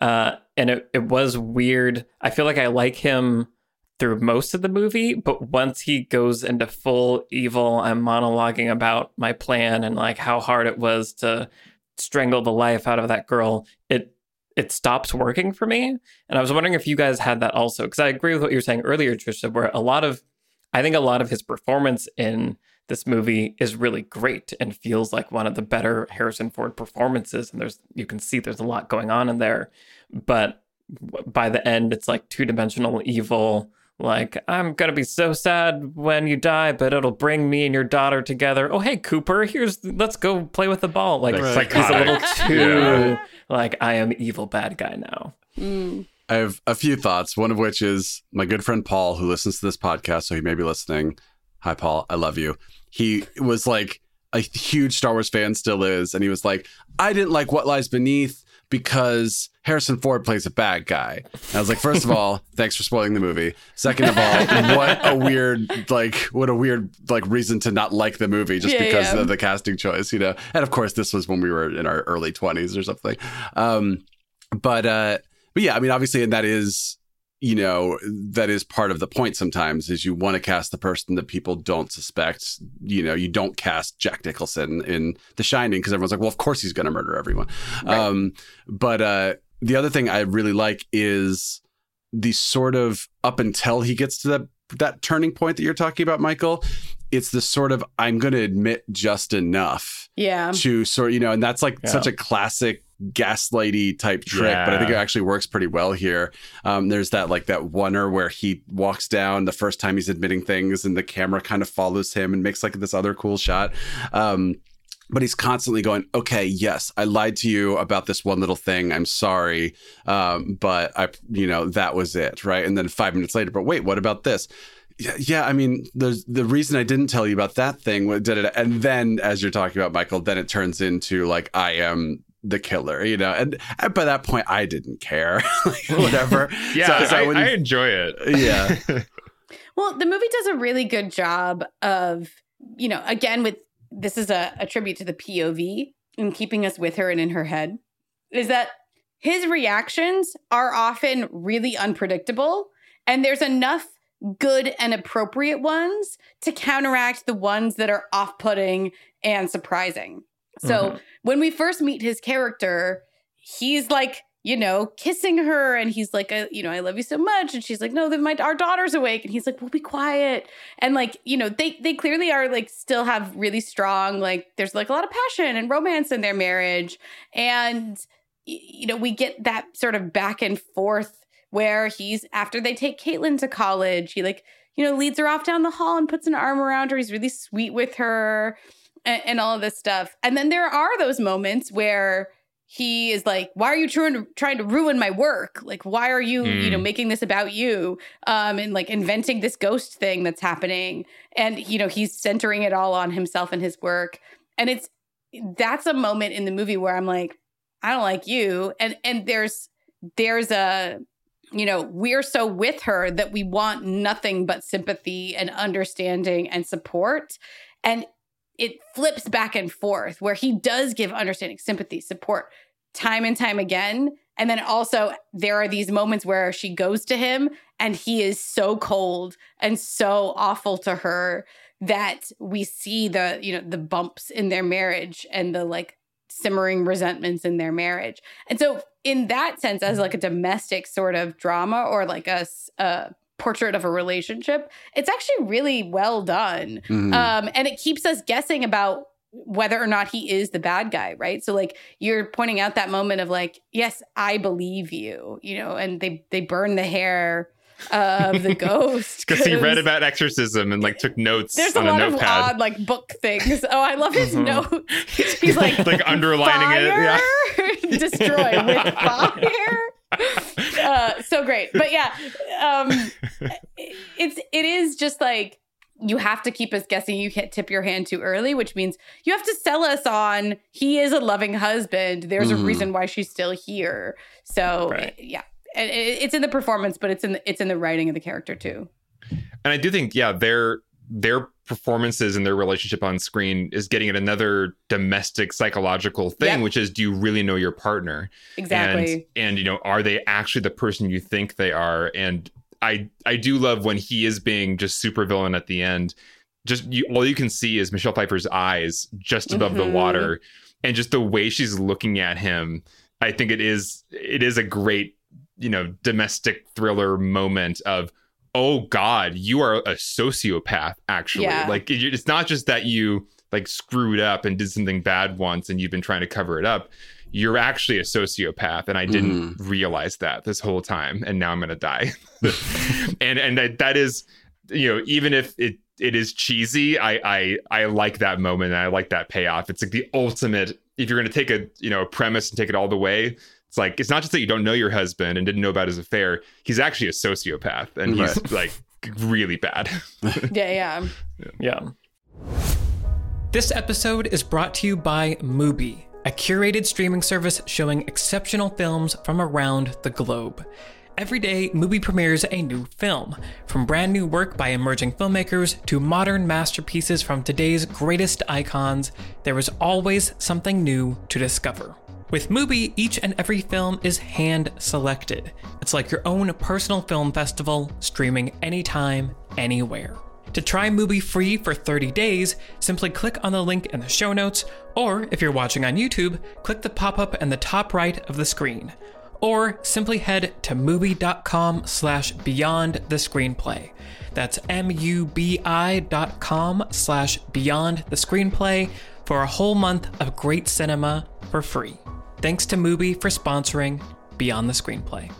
[SPEAKER 1] Uh, and it, it was weird. I feel like I like him through most of the movie, but once he goes into full evil, I'm monologuing about my plan and like how hard it was to strangle the life out of that girl. It it stops working for me. And I was wondering if you guys had that also, because I agree with what you were saying earlier, Trisha, where a lot of I think a lot of his performance in this movie is really great and feels like one of the better Harrison Ford performances. And there's you can see there's a lot going on in there, but by the end, it's like two dimensional evil. Like I'm gonna be so sad when you die, but it'll bring me and your daughter together. Oh hey Cooper, here's let's go play with the ball. Like
[SPEAKER 4] Like
[SPEAKER 1] he's a little too
[SPEAKER 4] Yeah.
[SPEAKER 1] like I am evil bad guy now.
[SPEAKER 2] Mm.
[SPEAKER 3] I have a few thoughts. One of which is my good friend Paul, who listens to this podcast, so he may be listening. Hi, Paul. I love you. He was like a huge Star Wars fan, still is, and he was like, "I didn't like What Lies Beneath." Because Harrison Ford plays a bad guy. And I was like, first of all, thanks for spoiling the movie. Second of all, what a weird like what a weird like reason to not like the movie just
[SPEAKER 2] Yeah,
[SPEAKER 3] because
[SPEAKER 2] yeah.
[SPEAKER 3] of the casting choice, you know. And of course, this was when we were in our early twenties or something. Um, but uh, but yeah, I mean, obviously, and that is you know that is part of the point sometimes is you want to cast the person that people don't suspect you know you don't cast jack nicholson in the shining because everyone's like well of course he's going to murder everyone um but uh the other thing i really like is the sort of up until he gets to that that turning point that you're talking about michael it's the sort of i'm going to admit just enough
[SPEAKER 2] Yeah.
[SPEAKER 3] to sort you know and that's like
[SPEAKER 1] Yeah.
[SPEAKER 3] such a classic gaslighty type trick but i think it actually works pretty well here um, there's that like that oneer where he walks down the first time he's admitting things and the camera kind of follows him and makes like this other cool shot um, but he's constantly going okay yes i lied to you about this one little thing i'm sorry um, but i you know that was it right and then five minutes later but wait what about this yeah, yeah, I mean, there's the reason I didn't tell you about that thing. da, da, da. And then, as you're talking about Michael, then it turns into like I am the killer, you know. And, and by that point, I didn't care, like, whatever.
[SPEAKER 4] Yeah,
[SPEAKER 3] So- so
[SPEAKER 4] I,
[SPEAKER 3] when-
[SPEAKER 4] I enjoy it.
[SPEAKER 3] yeah,
[SPEAKER 2] Well, the movie does a really good job of, you know, again, with this is a, a tribute to the POV and keeping us with her and in her head, is that his reactions are often really unpredictable. And there's enough good and appropriate ones to counteract the ones that are off putting and surprising. So
[SPEAKER 1] Mhm.
[SPEAKER 2] when we first meet his character, he's like, you know, kissing her and he's like, you know, I love you so much. And she's like, no, then my our daughter's awake. And he's like, we'll be quiet. And like, you know, they they clearly are like still have really strong, like there's like a lot of passion and romance in their marriage. And you know, we get that sort of back and forth where he's after they take Caitlin to college, he like, you know, leads her off down the hall and puts an arm around her. He's really sweet with her and, and all of this stuff. And then there are those moments where he is like, "Why are you trying to trying to ruin my work? Like, why are you, you know,
[SPEAKER 4] Mm.
[SPEAKER 2] making this about you? Um, and like inventing this ghost thing that's happening." And you know, he's centering it all on himself and his work. And it's that's a moment in the movie where I'm like, "I don't like you." And and there's there's a you know, we're so with her that we want nothing but sympathy and understanding and support. And it flips back and forth where he does give understanding, sympathy, support time and time again. And then also, there are these moments where she goes to him and he is so cold and so awful to her that we see the, you know, the bumps in their marriage and the like simmering resentments in their marriage. And so, in that sense, as like a domestic sort of drama or like a, portrait of a relationship, it's actually really well done.
[SPEAKER 3] Mhm.
[SPEAKER 2] Um, and it keeps us guessing about whether or not he is the bad guy, right? So like you're pointing out that moment of like, yes, I believe you, you know, and they they burn the hair of the ghost
[SPEAKER 4] Because he read about exorcism and like took notes
[SPEAKER 2] There's a
[SPEAKER 4] on a,
[SPEAKER 2] lot of odd like book things. Oh, I love his
[SPEAKER 1] Mhm.
[SPEAKER 2] note. He's like
[SPEAKER 4] like underlining it. Yeah.
[SPEAKER 2] destroy with fire. Uh, so great, but yeah, um, it's it is just like you have to keep us guessing. You can't tip your hand too early, which means you have to sell us on he is a loving husband. There's
[SPEAKER 3] Mhm.
[SPEAKER 2] a reason why she's still here. So
[SPEAKER 1] Right.
[SPEAKER 2] yeah, and it, it's in the performance, but it's in the, it's in the writing of the character too.
[SPEAKER 4] And I do think, yeah, their their performances and their relationship on screen is getting at another domestic psychological thing,
[SPEAKER 2] Yep.
[SPEAKER 4] which is do you really know your partner?
[SPEAKER 2] Exactly.
[SPEAKER 4] And and you know, are they actually the person you think they are? And I I do love when he is being just super villain at the end. Just you all you can see is Michelle Pfeiffer's eyes just above the
[SPEAKER 2] Mhm.
[SPEAKER 4] water and just the way she's looking at him. I think it is it is a great, you know, domestic thriller moment of oh god, you are a sociopath actually.
[SPEAKER 2] Yeah.
[SPEAKER 4] Like it's not just that you like screwed up and did something bad once and you've been trying to cover it up you're actually a sociopath and i didn't mm-hmm. realize that this whole time and now i'm gonna die and and that, that is you know even if it it is cheesy i i i like that moment and i like that payoff it's like the ultimate if you're gonna take a you know a premise and take it all the way it's like it's not just that you don't know your husband and didn't know about his affair he's actually a sociopath and he's
[SPEAKER 3] Right.
[SPEAKER 4] like really bad
[SPEAKER 2] yeah, yeah.
[SPEAKER 1] Yeah. This episode is brought to you by Mubi. a curated streaming service showing exceptional films from around the globe. Every day, Mubi premieres a new film. From brand new work by emerging filmmakers to modern masterpieces from today's greatest icons, there is always something new to discover. With Mubi, each and every film is hand selected. It's like your own personal film festival, streaming anytime, anywhere. To try Mubi free for 30 days, simply click on the link in the show notes, or if you're watching on YouTube, click the pop up in the top right of the screen or simply head to mubi.com slash beyond the screenplay. That's M-U-B-I dot com slash beyond the screenplay for a whole month of great cinema for free. Thanks to Mubi for sponsoring Beyond the Screenplay.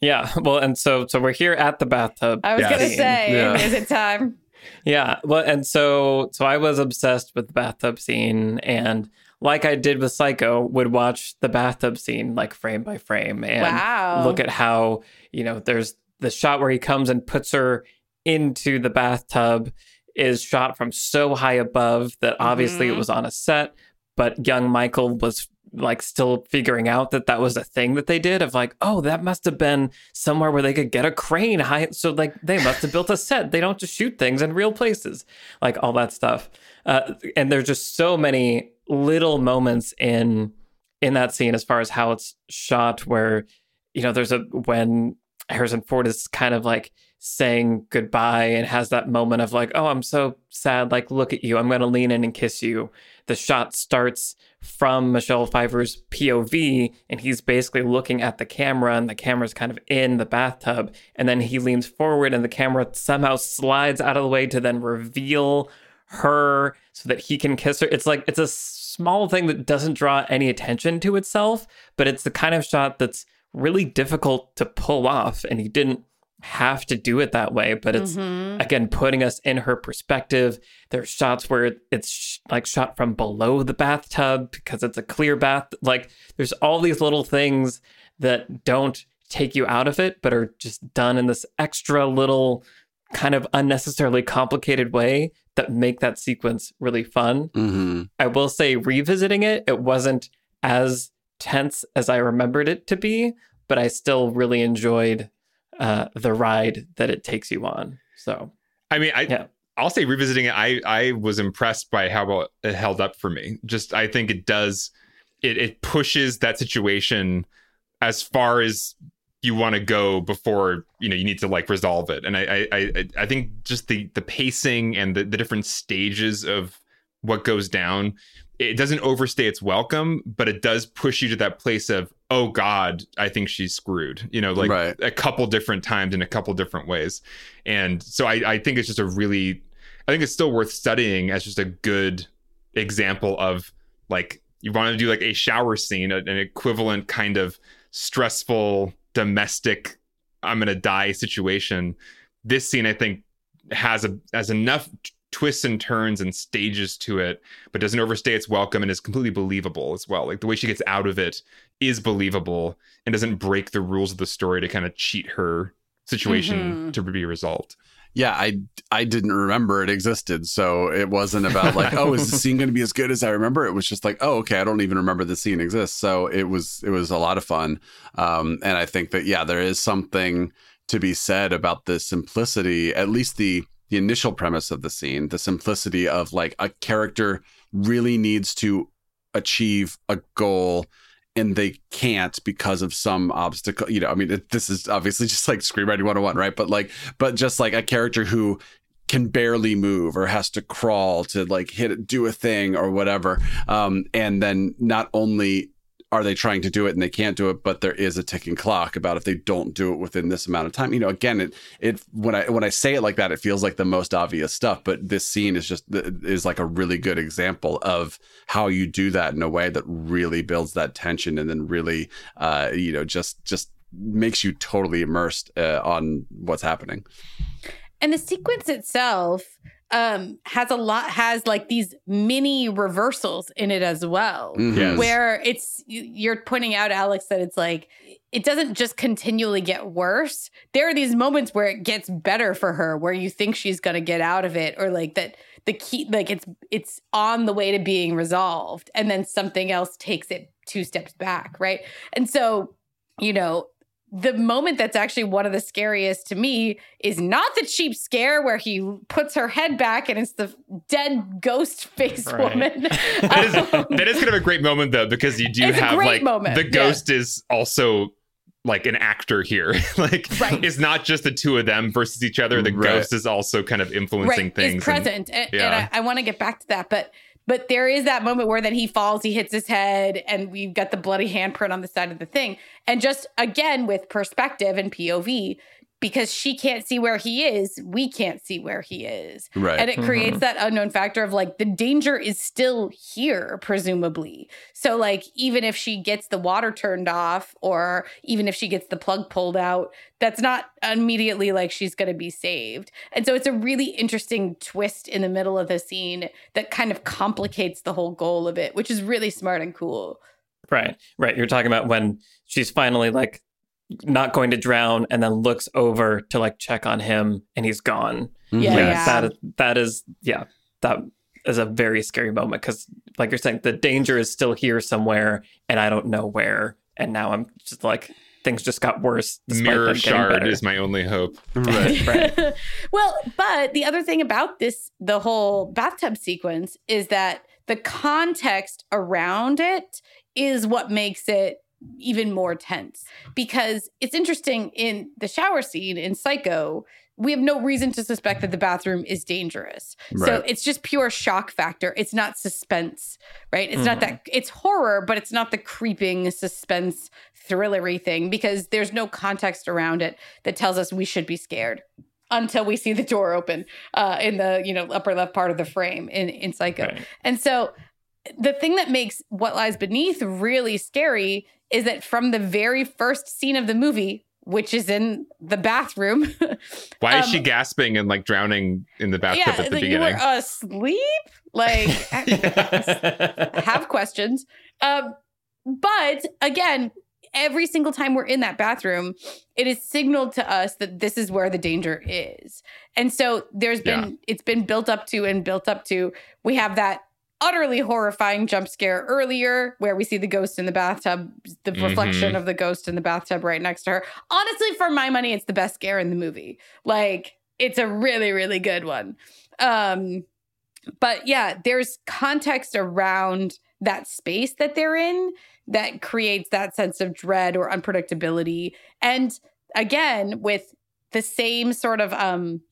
[SPEAKER 1] Yeah, well, and so so we're here at the bathtub.
[SPEAKER 2] I was
[SPEAKER 4] Yes.
[SPEAKER 2] gonna say,
[SPEAKER 3] Yeah.
[SPEAKER 2] is it time?
[SPEAKER 1] Yeah, well, and so so I was obsessed with the bathtub scene, and like I did with Psycho, would watch the bathtub scene like frame by frame, and
[SPEAKER 2] Wow.
[SPEAKER 1] look at how you know there's the shot where he comes and puts her into the bathtub is shot from so high above that obviously it
[SPEAKER 2] Mhm.
[SPEAKER 1] was on a set, but young Michael was like still figuring out that that was a thing that they did of like oh that must have been somewhere where they could get a crane high so like they must have built a set. They don't just shoot things in real places like all that stuff. Uh, and there's just so many little moments in in that scene as far as how it's shot where you know there's a when harrison ford is kind of like saying goodbye and has that moment of like oh i'm so sad like look at you i'm going to lean in and kiss you the shot starts from michelle pfeiffer's pov and he's basically looking at the camera and the camera's kind of in the bathtub and then he leans forward and the camera somehow slides out of the way to then reveal her so that he can kiss her. It's like it's a small thing that doesn't draw any attention to itself, but it's the kind of shot that's really difficult to pull off and he didn't have to do it that way, but it's
[SPEAKER 2] Mhm.
[SPEAKER 1] again putting us in her perspective. There's shots where it's sh- like shot from below the bathtub because it's a clear bath. Like there's all these little things that don't take you out of it, but are just done in this extra little kind of unnecessarily complicated way that make that sequence really fun.
[SPEAKER 3] hmm
[SPEAKER 1] I will say, revisiting it, it wasn't as tense as I remembered it to be, but I still really enjoyed uh, the ride that it takes you on. So,
[SPEAKER 4] I mean, I
[SPEAKER 1] Yeah.
[SPEAKER 4] I'll say revisiting it, I I was impressed by how well it held up for me. Just I think it does it it pushes that situation as far as you want to go before you know you need to like resolve it. And I I I, I think just the the pacing and the, the different stages of what goes down, it doesn't overstay its welcome, but it does push you to that place of oh god, I think she's screwed. You know, like
[SPEAKER 3] Right.
[SPEAKER 4] a couple different times in a couple different ways. And so I, I think it's just a really, I think it's still worth studying as just a good example of like, you want to do like a shower scene, an equivalent kind of stressful domestic, I'm going to die situation. This scene, I think, has a has enough twists and turns and stages to it, but doesn't overstay its welcome and is completely believable as well. Like the way she gets out of it is believable and doesn't break the rules of the story to kind of cheat her situation
[SPEAKER 2] Mhm.
[SPEAKER 4] to be resolved.
[SPEAKER 3] Yeah, I I didn't remember it existed, so it wasn't about like, oh, is the scene going to be as good as I remember? It was just like, oh, okay, I don't even remember the scene exists. So it was it was a lot of fun, um, and I think that yeah, there is something to be said about the simplicity, at least the the initial premise of the scene, the simplicity of like a character really needs to achieve a goal and they can't because of some obstacle you know i mean it, this is obviously just like screenwriting 101 right? But like but just like a character who can barely move or has to crawl to like hit do a thing or whatever um and then not only are they trying to do it and they can't do it but there is a ticking clock about if they don't do it within this amount of time. You know again it it when i when i say it like that it feels like the most obvious stuff but this scene is just is like a really good example of how you do that in a way that really builds that tension and then really uh you know just just makes you totally immersed uh, on what's happening.
[SPEAKER 2] And the sequence itself, um has a lot has like these mini reversals in it as well
[SPEAKER 3] Mhm.
[SPEAKER 4] Yes.
[SPEAKER 2] where it's you're pointing out alex that it's like it doesn't just continually get worse there are these moments where it gets better for her where you think she's going to get out of it or like that the key like it's it's on the way to being resolved and then something else takes it two steps back right and so you know the moment that's actually one of the scariest to me is not the cheap scare where he puts her head back and it's the dead ghost face
[SPEAKER 1] Right.
[SPEAKER 2] woman.
[SPEAKER 4] That is,
[SPEAKER 2] Um,
[SPEAKER 4] that is kind of a great moment though, because you do
[SPEAKER 2] It's
[SPEAKER 4] have like
[SPEAKER 2] moment,
[SPEAKER 4] the
[SPEAKER 2] yeah.
[SPEAKER 4] ghost is also like an actor here. like
[SPEAKER 2] Right.
[SPEAKER 4] it's not just the two of them versus each other. The
[SPEAKER 3] Right.
[SPEAKER 4] ghost is also kind of influencing
[SPEAKER 2] right,
[SPEAKER 4] things.
[SPEAKER 2] is present. And, and
[SPEAKER 4] yeah.
[SPEAKER 2] I, I want to get back to that, but but there is that moment where then he falls, he hits his head, and we've got the bloody handprint on the side of the thing. And just again with perspective and POV, because she can't see where he is, we can't see where he is.
[SPEAKER 3] Right.
[SPEAKER 2] And it mm-hmm. creates that unknown factor of like the danger is still here, presumably. So, like, even if she gets the water turned off or even if she gets the plug pulled out, that's not immediately like she's going to be saved. And so, it's a really interesting twist in the middle of the scene that kind of complicates the whole goal of it, which is really smart and cool.
[SPEAKER 1] Right, right. You're talking about when she's finally like not going to drown and then looks over to like check on him and he's gone.
[SPEAKER 3] Mhm.
[SPEAKER 2] Yeah,
[SPEAKER 1] Like,
[SPEAKER 2] yeah.
[SPEAKER 1] That is, that is, yeah, that is a very scary moment because, like you're saying, the danger is still here somewhere and I don't know where. And now I'm just like, things just got worse. despite
[SPEAKER 4] Mirror shard
[SPEAKER 1] better.
[SPEAKER 4] is my only hope.
[SPEAKER 3] Right.
[SPEAKER 1] Right.
[SPEAKER 2] well, but the other thing about this, the whole bathtub sequence, is that the context around it is what makes it even more tense. Because it's interesting in the shower scene in Psycho, we have no reason to suspect that the bathroom is dangerous. So it's just pure shock factor. It's not suspense, right? It's not that it's horror, but it's not the creeping suspense thrillery thing because there's no context around it that tells us we should be scared until we see the door open uh, in the you know upper left part of the frame in in Psycho.
[SPEAKER 1] Right.
[SPEAKER 2] And so the thing that makes what lies beneath really scary is that from the very first scene of the movie, which is in the bathroom,
[SPEAKER 4] Why is
[SPEAKER 2] Um,
[SPEAKER 4] she gasping and like drowning in the bathtub
[SPEAKER 2] yeah,
[SPEAKER 4] at the
[SPEAKER 2] like, you were asleep. Like, have questions. Um, but again, every single time we're in that bathroom, it is signaled to us that this is where the danger is. And so there's been it's been built up to and built up to. We have that utterly horrifying jump scare earlier where we see the ghost in the bathtub, the reflection
[SPEAKER 4] Mhm.
[SPEAKER 2] of the ghost in the bathtub right next to her. Honestly, for my money, it's the best scare in the movie. Like it's a really really good one. Um but yeah, there's context around that space that they're in that creates that sense of dread or unpredictability. And again, with the same sort of um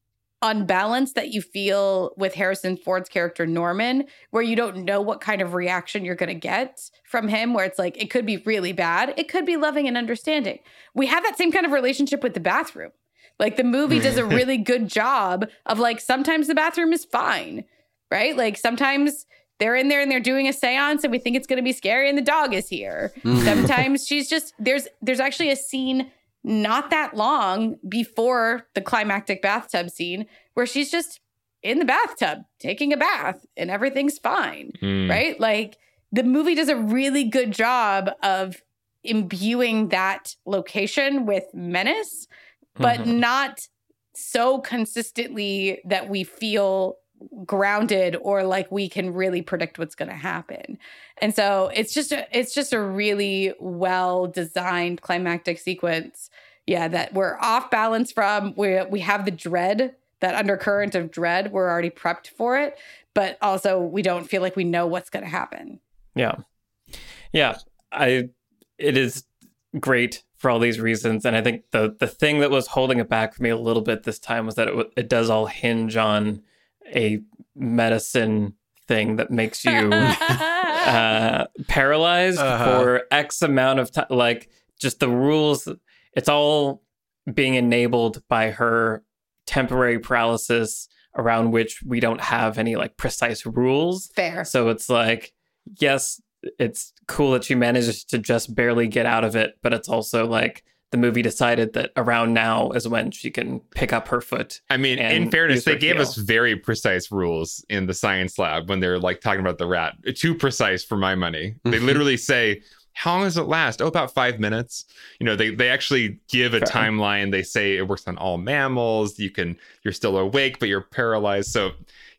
[SPEAKER 2] unbalance that you feel with Harrison Ford's character Norman, where you don't know what kind of reaction you're going to get from him, where it's like it could be really bad, it could be loving and understanding. We have that same kind of relationship with the bathroom. Like the movie does a really good job of like sometimes the bathroom is fine, right? Like sometimes they're in there and they're doing a séance and we think it's going to be scary and the dog is here. Mm. Sometimes she's just there's there's actually a scene not that long before the climactic bathtub scene where she's just in the bathtub taking a bath and everything's fine,
[SPEAKER 4] Mm.
[SPEAKER 2] right? Like the movie does a really good job of imbuing that location with menace, but
[SPEAKER 1] Mhm.
[SPEAKER 2] not so consistently that we feel grounded or like we can really predict what's going to happen. And so it's just a, it's just a really well designed climactic sequence. Yeah, that we're off balance from. We we have the dread, that undercurrent of dread. We're already prepped for it, but also we don't feel like we know what's going to happen.
[SPEAKER 1] Yeah. Yeah. I it is great for all these reasons and I think the the thing that was holding it back for me a little bit this time was that it it does all hinge on a medicine thing that makes you uh paralyzed
[SPEAKER 3] Uh-huh.
[SPEAKER 1] for x amount of time like just the rules it's all being enabled by her temporary paralysis around which we don't have any like precise rules
[SPEAKER 2] Fair.
[SPEAKER 1] so it's like, yes, it's cool that she manages to just barely get out of it, but it's also like the movie decided that around now is when she can pick up her foot.
[SPEAKER 4] I mean, in fairness, they gave
[SPEAKER 1] heel.
[SPEAKER 4] us very precise rules in the science lab when they're like talking about the rat. Too precise for my money. They mm-hmm. literally say, "How long does it last?" Oh, about five minutes. You know, they they actually give a
[SPEAKER 1] Okay.
[SPEAKER 4] timeline. They say it works on all mammals. You can you're still awake, but you're paralyzed. So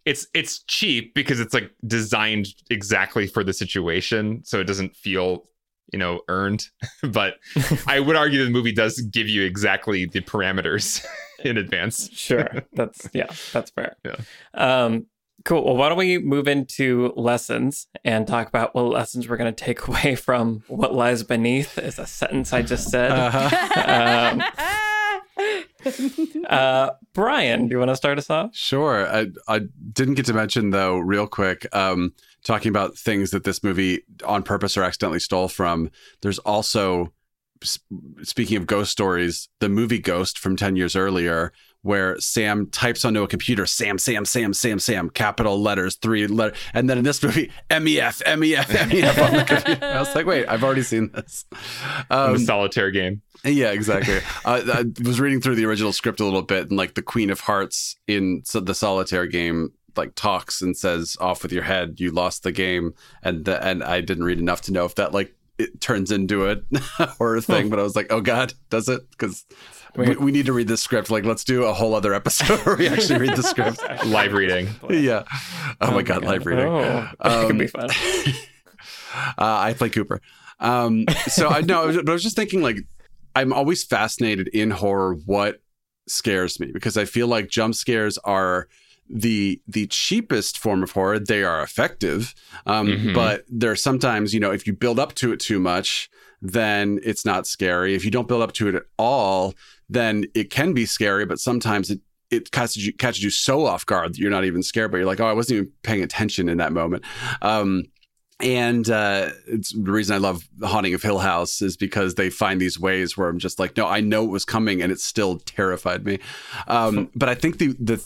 [SPEAKER 4] it's it's cheap because it's like designed exactly for the situation, so it doesn't feel you know earned. but I would argue the movie does give you exactly the parameters in advance.
[SPEAKER 1] Sure. That's yeah, that's fair.
[SPEAKER 4] Yeah.
[SPEAKER 1] Um cool. Well, why don't we move into lessons and talk about what lessons we're going to take away from what lies beneath is a sentence I just said. Um, uh Ryan, do you want to start us off?
[SPEAKER 3] Sure. I, I didn't get to mention though, real quick, um, talking about things that this movie on purpose or accidentally stole from. There's also, speaking of ghost stories, the movie Ghost from ten years earlier, where Sam types onto a computer, Sam, Sam, Sam, Sam, Sam, capital letters, three letter, and then in this movie, E MEF, MEF, MEF on the computer. I was like, wait, I've already seen this. Um,
[SPEAKER 4] the solitaire game.
[SPEAKER 3] yeah, exactly. uh, I was reading through the original script a little bit, and like the Queen of Hearts in the solitaire game, like talks and says, "Off with your head, you lost the game," and the, and I didn't read enough to know if that like it turns into a horror thing. But I was like, "Oh God, does it?" Because we, we need to read this script. Like, let's do a whole other episode where we actually read the script.
[SPEAKER 4] Live reading.
[SPEAKER 3] yeah. Oh, my God, live reading.
[SPEAKER 1] Oh,
[SPEAKER 3] Um,
[SPEAKER 1] could be fun.
[SPEAKER 3] uh, I play Cooper. Um, so I know, but I was just thinking like I'm always fascinated in horror what scares me because I feel like jump scares are the the cheapest form of horror. They are effective, um,
[SPEAKER 4] Mhm.
[SPEAKER 3] but they're sometimes you know if you build up to it too much, then it's not scary. If you don't build up to it at all, then it can be scary. But sometimes it it catches you catches you so off guard that you're not even scared, but you're like, oh, I wasn't even paying attention in that moment. Um, and uh, it's the reason I love the Haunting of Hill House is because they find these ways where I'm just like, no, I know it was coming, and it still terrified me. Um, but I think the the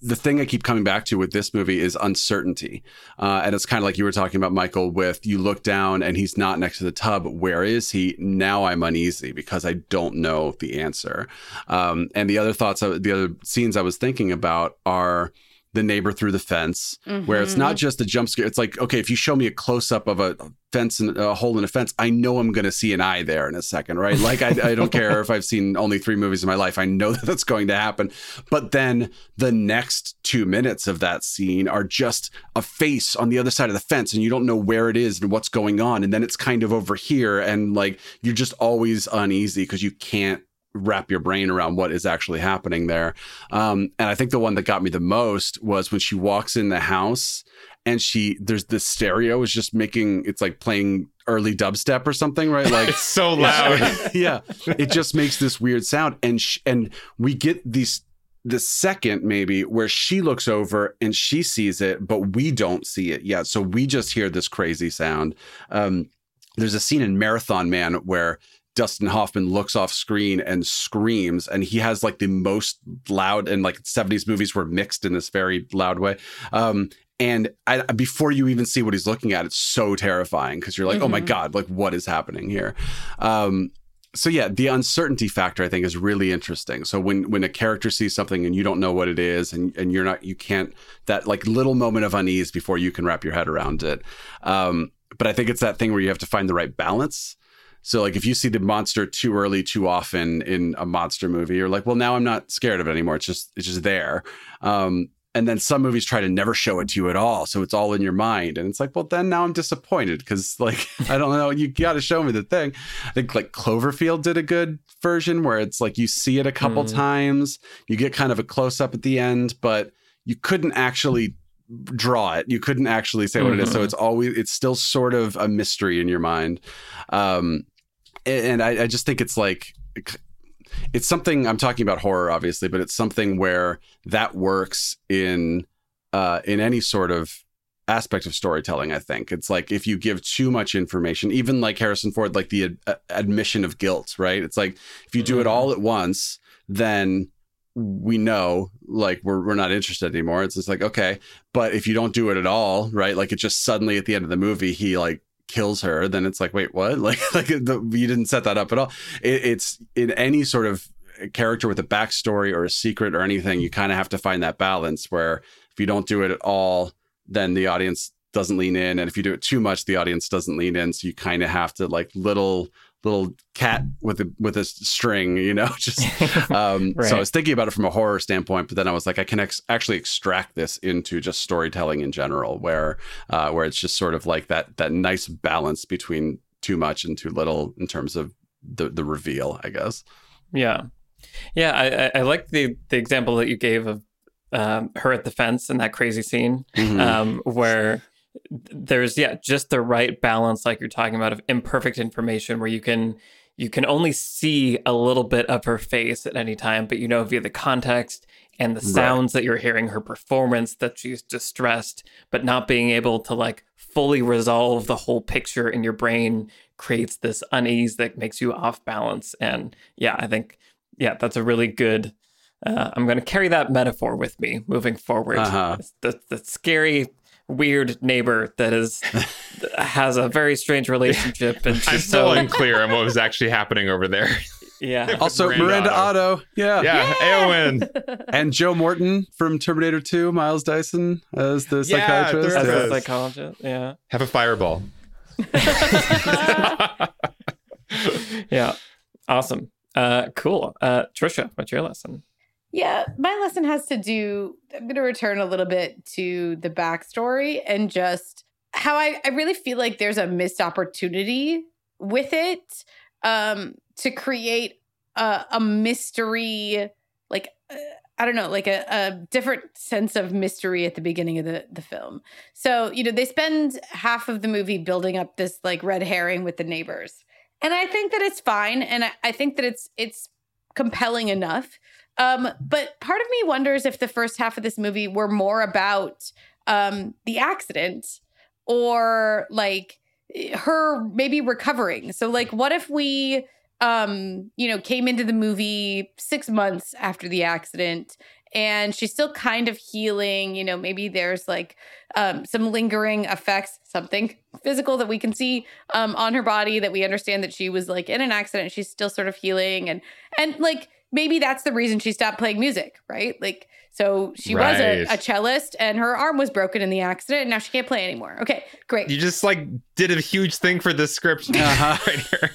[SPEAKER 3] the thing I keep coming back to with this movie is uncertainty, uh, and it's kind of like you were talking about, Michael. With you look down and he's not next to the tub. Where is he? Now I'm uneasy because I don't know the answer. Um, and the other thoughts, the other scenes I was thinking about are the neighbor through the fence, where it's not mm-hmm. just a jump scare. It's like, okay, if you show me a close up of a fence and a hole in a fence, I know I'm going to see an eye there in a second, right? Like, I, I don't care if I've seen only three movies in my life. I know that that's going to happen. But then the next two minutes of that scene are just a face on the other side of the fence, and you don't know where it is and what's going on. And then it's kind of over here, and like you're just always uneasy because you can't wrap your brain around what is actually happening there. Um, and I think the one that got me the most was when she walks in the house and she there's the stereo is just making it's like playing early dubstep or something, right? Like
[SPEAKER 4] It's so loud.
[SPEAKER 3] yeah, it just makes this weird sound, and sh- and we get these the second maybe where she looks over and she sees it, but we don't see it yet. So we just hear this crazy sound. Um, there's a scene in Marathon Man where Dustin Hoffman looks off screen and screams, and he has like the most loud and like 70s movies were mixed in this very loud way. Um, and I, before you even see what he's looking at, it's so terrifying because you're like, oh my
[SPEAKER 2] Mhm.
[SPEAKER 3] God, like what is happening here? Um, so yeah, the uncertainty factor I think is really interesting. So when when a character sees something and you don't know what it is and and you're not you can't that like little moment of unease before you can wrap your head around it. Um, but I think it's that thing where you have to find the right balance. So like if you see the monster too early, too often in a monster movie, you're like, well, now I'm not scared of it anymore. It's just it's just there. Um, and then some movies try to never show it to you at all, so it's all in your mind, and it's like, well, then now I'm disappointed because like I don't know, you got to show me the thing. I think like Cloverfield did a good version where it's like you see it a couple
[SPEAKER 1] Mm.
[SPEAKER 3] times, you get kind of a close up at the end, but you couldn't actually draw it. You couldn't actually say what it is. So
[SPEAKER 1] Mhm.
[SPEAKER 3] it's always it's still sort of a mystery in your mind. Um, and I, I just think it's like it's something I'm talking about horror, obviously, but it's something where that works in uh, in any sort of aspect of storytelling. I think it's like if you give too much information, even like Harrison Ford, like the ad- uh, admission of guilt, right? It's like if you do it all at once, then we know like we're we're not interested anymore. It's just like okay, but if you don't do it at all, right? Like it just suddenly at the end of the movie, he like kills her, then it's like, wait, what? Like, like the, you didn't set that up at all. It, it's in any sort of character with a backstory or a secret or anything, you kind of have to find that balance where if you don't do it at all, then the audience doesn't lean in, and if you do it too much, the audience doesn't lean in. So you kind of have to like little little cat with a with a string, you know. Just um,
[SPEAKER 1] Right.
[SPEAKER 3] so I was thinking about it from a horror standpoint, but then I was like, I can ex- actually extract this into just storytelling in general, where uh, where it's just sort of like that that nice balance between too much and too little in terms of the the reveal, I guess.
[SPEAKER 1] Yeah, yeah. I, I, I like the the example that you gave of um, her at the fence in that crazy scene,
[SPEAKER 3] Mhm.
[SPEAKER 1] um, where there's yeah just the right balance, like you're talking about, of imperfect information, where you can you can only see a little bit of her face at any time, but you know via the context and the
[SPEAKER 3] Right.
[SPEAKER 1] sounds that you're hearing, her performance that she's distressed, but not being able to like fully resolve the whole picture in your brain creates this unease that makes you off balance. And yeah, I think yeah, that's a really good. Uh, I'm going to carry that metaphor with me moving forward.
[SPEAKER 3] Uh-huh.
[SPEAKER 1] The, the scary, weird neighbor that is has a very strange relationship, and
[SPEAKER 4] I'm
[SPEAKER 1] she's
[SPEAKER 4] still
[SPEAKER 1] so
[SPEAKER 4] unclear on what was actually happening over there.
[SPEAKER 1] yeah.
[SPEAKER 3] Also,
[SPEAKER 4] Miranda
[SPEAKER 3] Miranda,
[SPEAKER 4] Otto.
[SPEAKER 3] Otto, yeah.
[SPEAKER 4] Yeah, Eowyn.
[SPEAKER 3] and Joe Morton from Terminator 2, Miles Dyson as the
[SPEAKER 4] Yeah,
[SPEAKER 3] psychiatrist.
[SPEAKER 4] there
[SPEAKER 1] As
[SPEAKER 4] it
[SPEAKER 1] a psychologist, yeah,
[SPEAKER 4] Have a fireball.
[SPEAKER 1] yeah, awesome, uh, cool. Uh, Trisha, what's your lesson?
[SPEAKER 2] Yeah, my lesson has to do. I'm going to return a little bit to the backstory and just how I, I really feel like there's a missed opportunity with it um, to create a, a mystery, like, uh, I don't know, like a, a different sense of mystery at the beginning of the, the film. So, you know, they spend half of the movie building up this like red herring with the neighbors. And I think that it's fine. And I, I think that it's it's compelling enough. Um, but part of me wonders if the first half of this movie were more about um, the accident or like her maybe recovering. So, like, what if we, um, you know, came into the movie six months after the accident and she's still kind of healing? You know, maybe there's like um, some lingering effects, something physical that we can see um, on her body that we understand that she was like in an accident. She's still sort of healing and and like maybe that's the reason she stopped playing music, right? Like so she was a, a cellist and her arm was broken in the accident and now she can't play anymore. Okay, great.
[SPEAKER 4] You just like did a huge thing for this script
[SPEAKER 3] Uh-huh.
[SPEAKER 4] right here,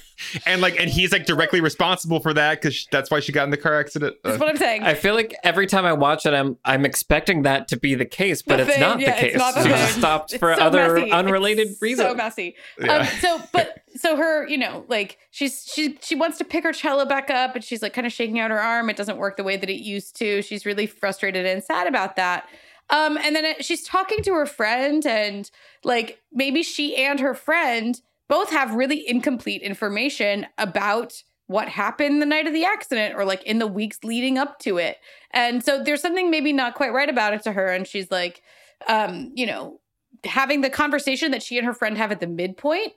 [SPEAKER 4] and like, and he's like directly responsible for that because that's why she got in the car accident. Uh,
[SPEAKER 2] That's what I'm saying.
[SPEAKER 1] I feel like every time I watch it, I'm I'm expecting that to be the case, but
[SPEAKER 2] The
[SPEAKER 1] it's
[SPEAKER 2] thing,
[SPEAKER 1] not
[SPEAKER 2] yeah,
[SPEAKER 1] the case.
[SPEAKER 2] it's not the
[SPEAKER 1] she just stopped for
[SPEAKER 2] so
[SPEAKER 1] other
[SPEAKER 2] messy.
[SPEAKER 1] unrelated
[SPEAKER 2] It's
[SPEAKER 1] reasons.
[SPEAKER 2] So messy.
[SPEAKER 4] Yeah.
[SPEAKER 2] Um, so, but so her, you know, like she's she she wants to pick her cello back up, and she's like kind of shaking out her arm. It doesn't work the way that it used to. She's really frustrated and sad about that. Um, and then it, she's talking to her friend, and like maybe she and her friend both have really incomplete information about what happened the night of the accident or like in the weeks leading up to it. And so there's something maybe not quite right about it to her. And she's like, um, you know, having the conversation that she and her friend have at the midpoint,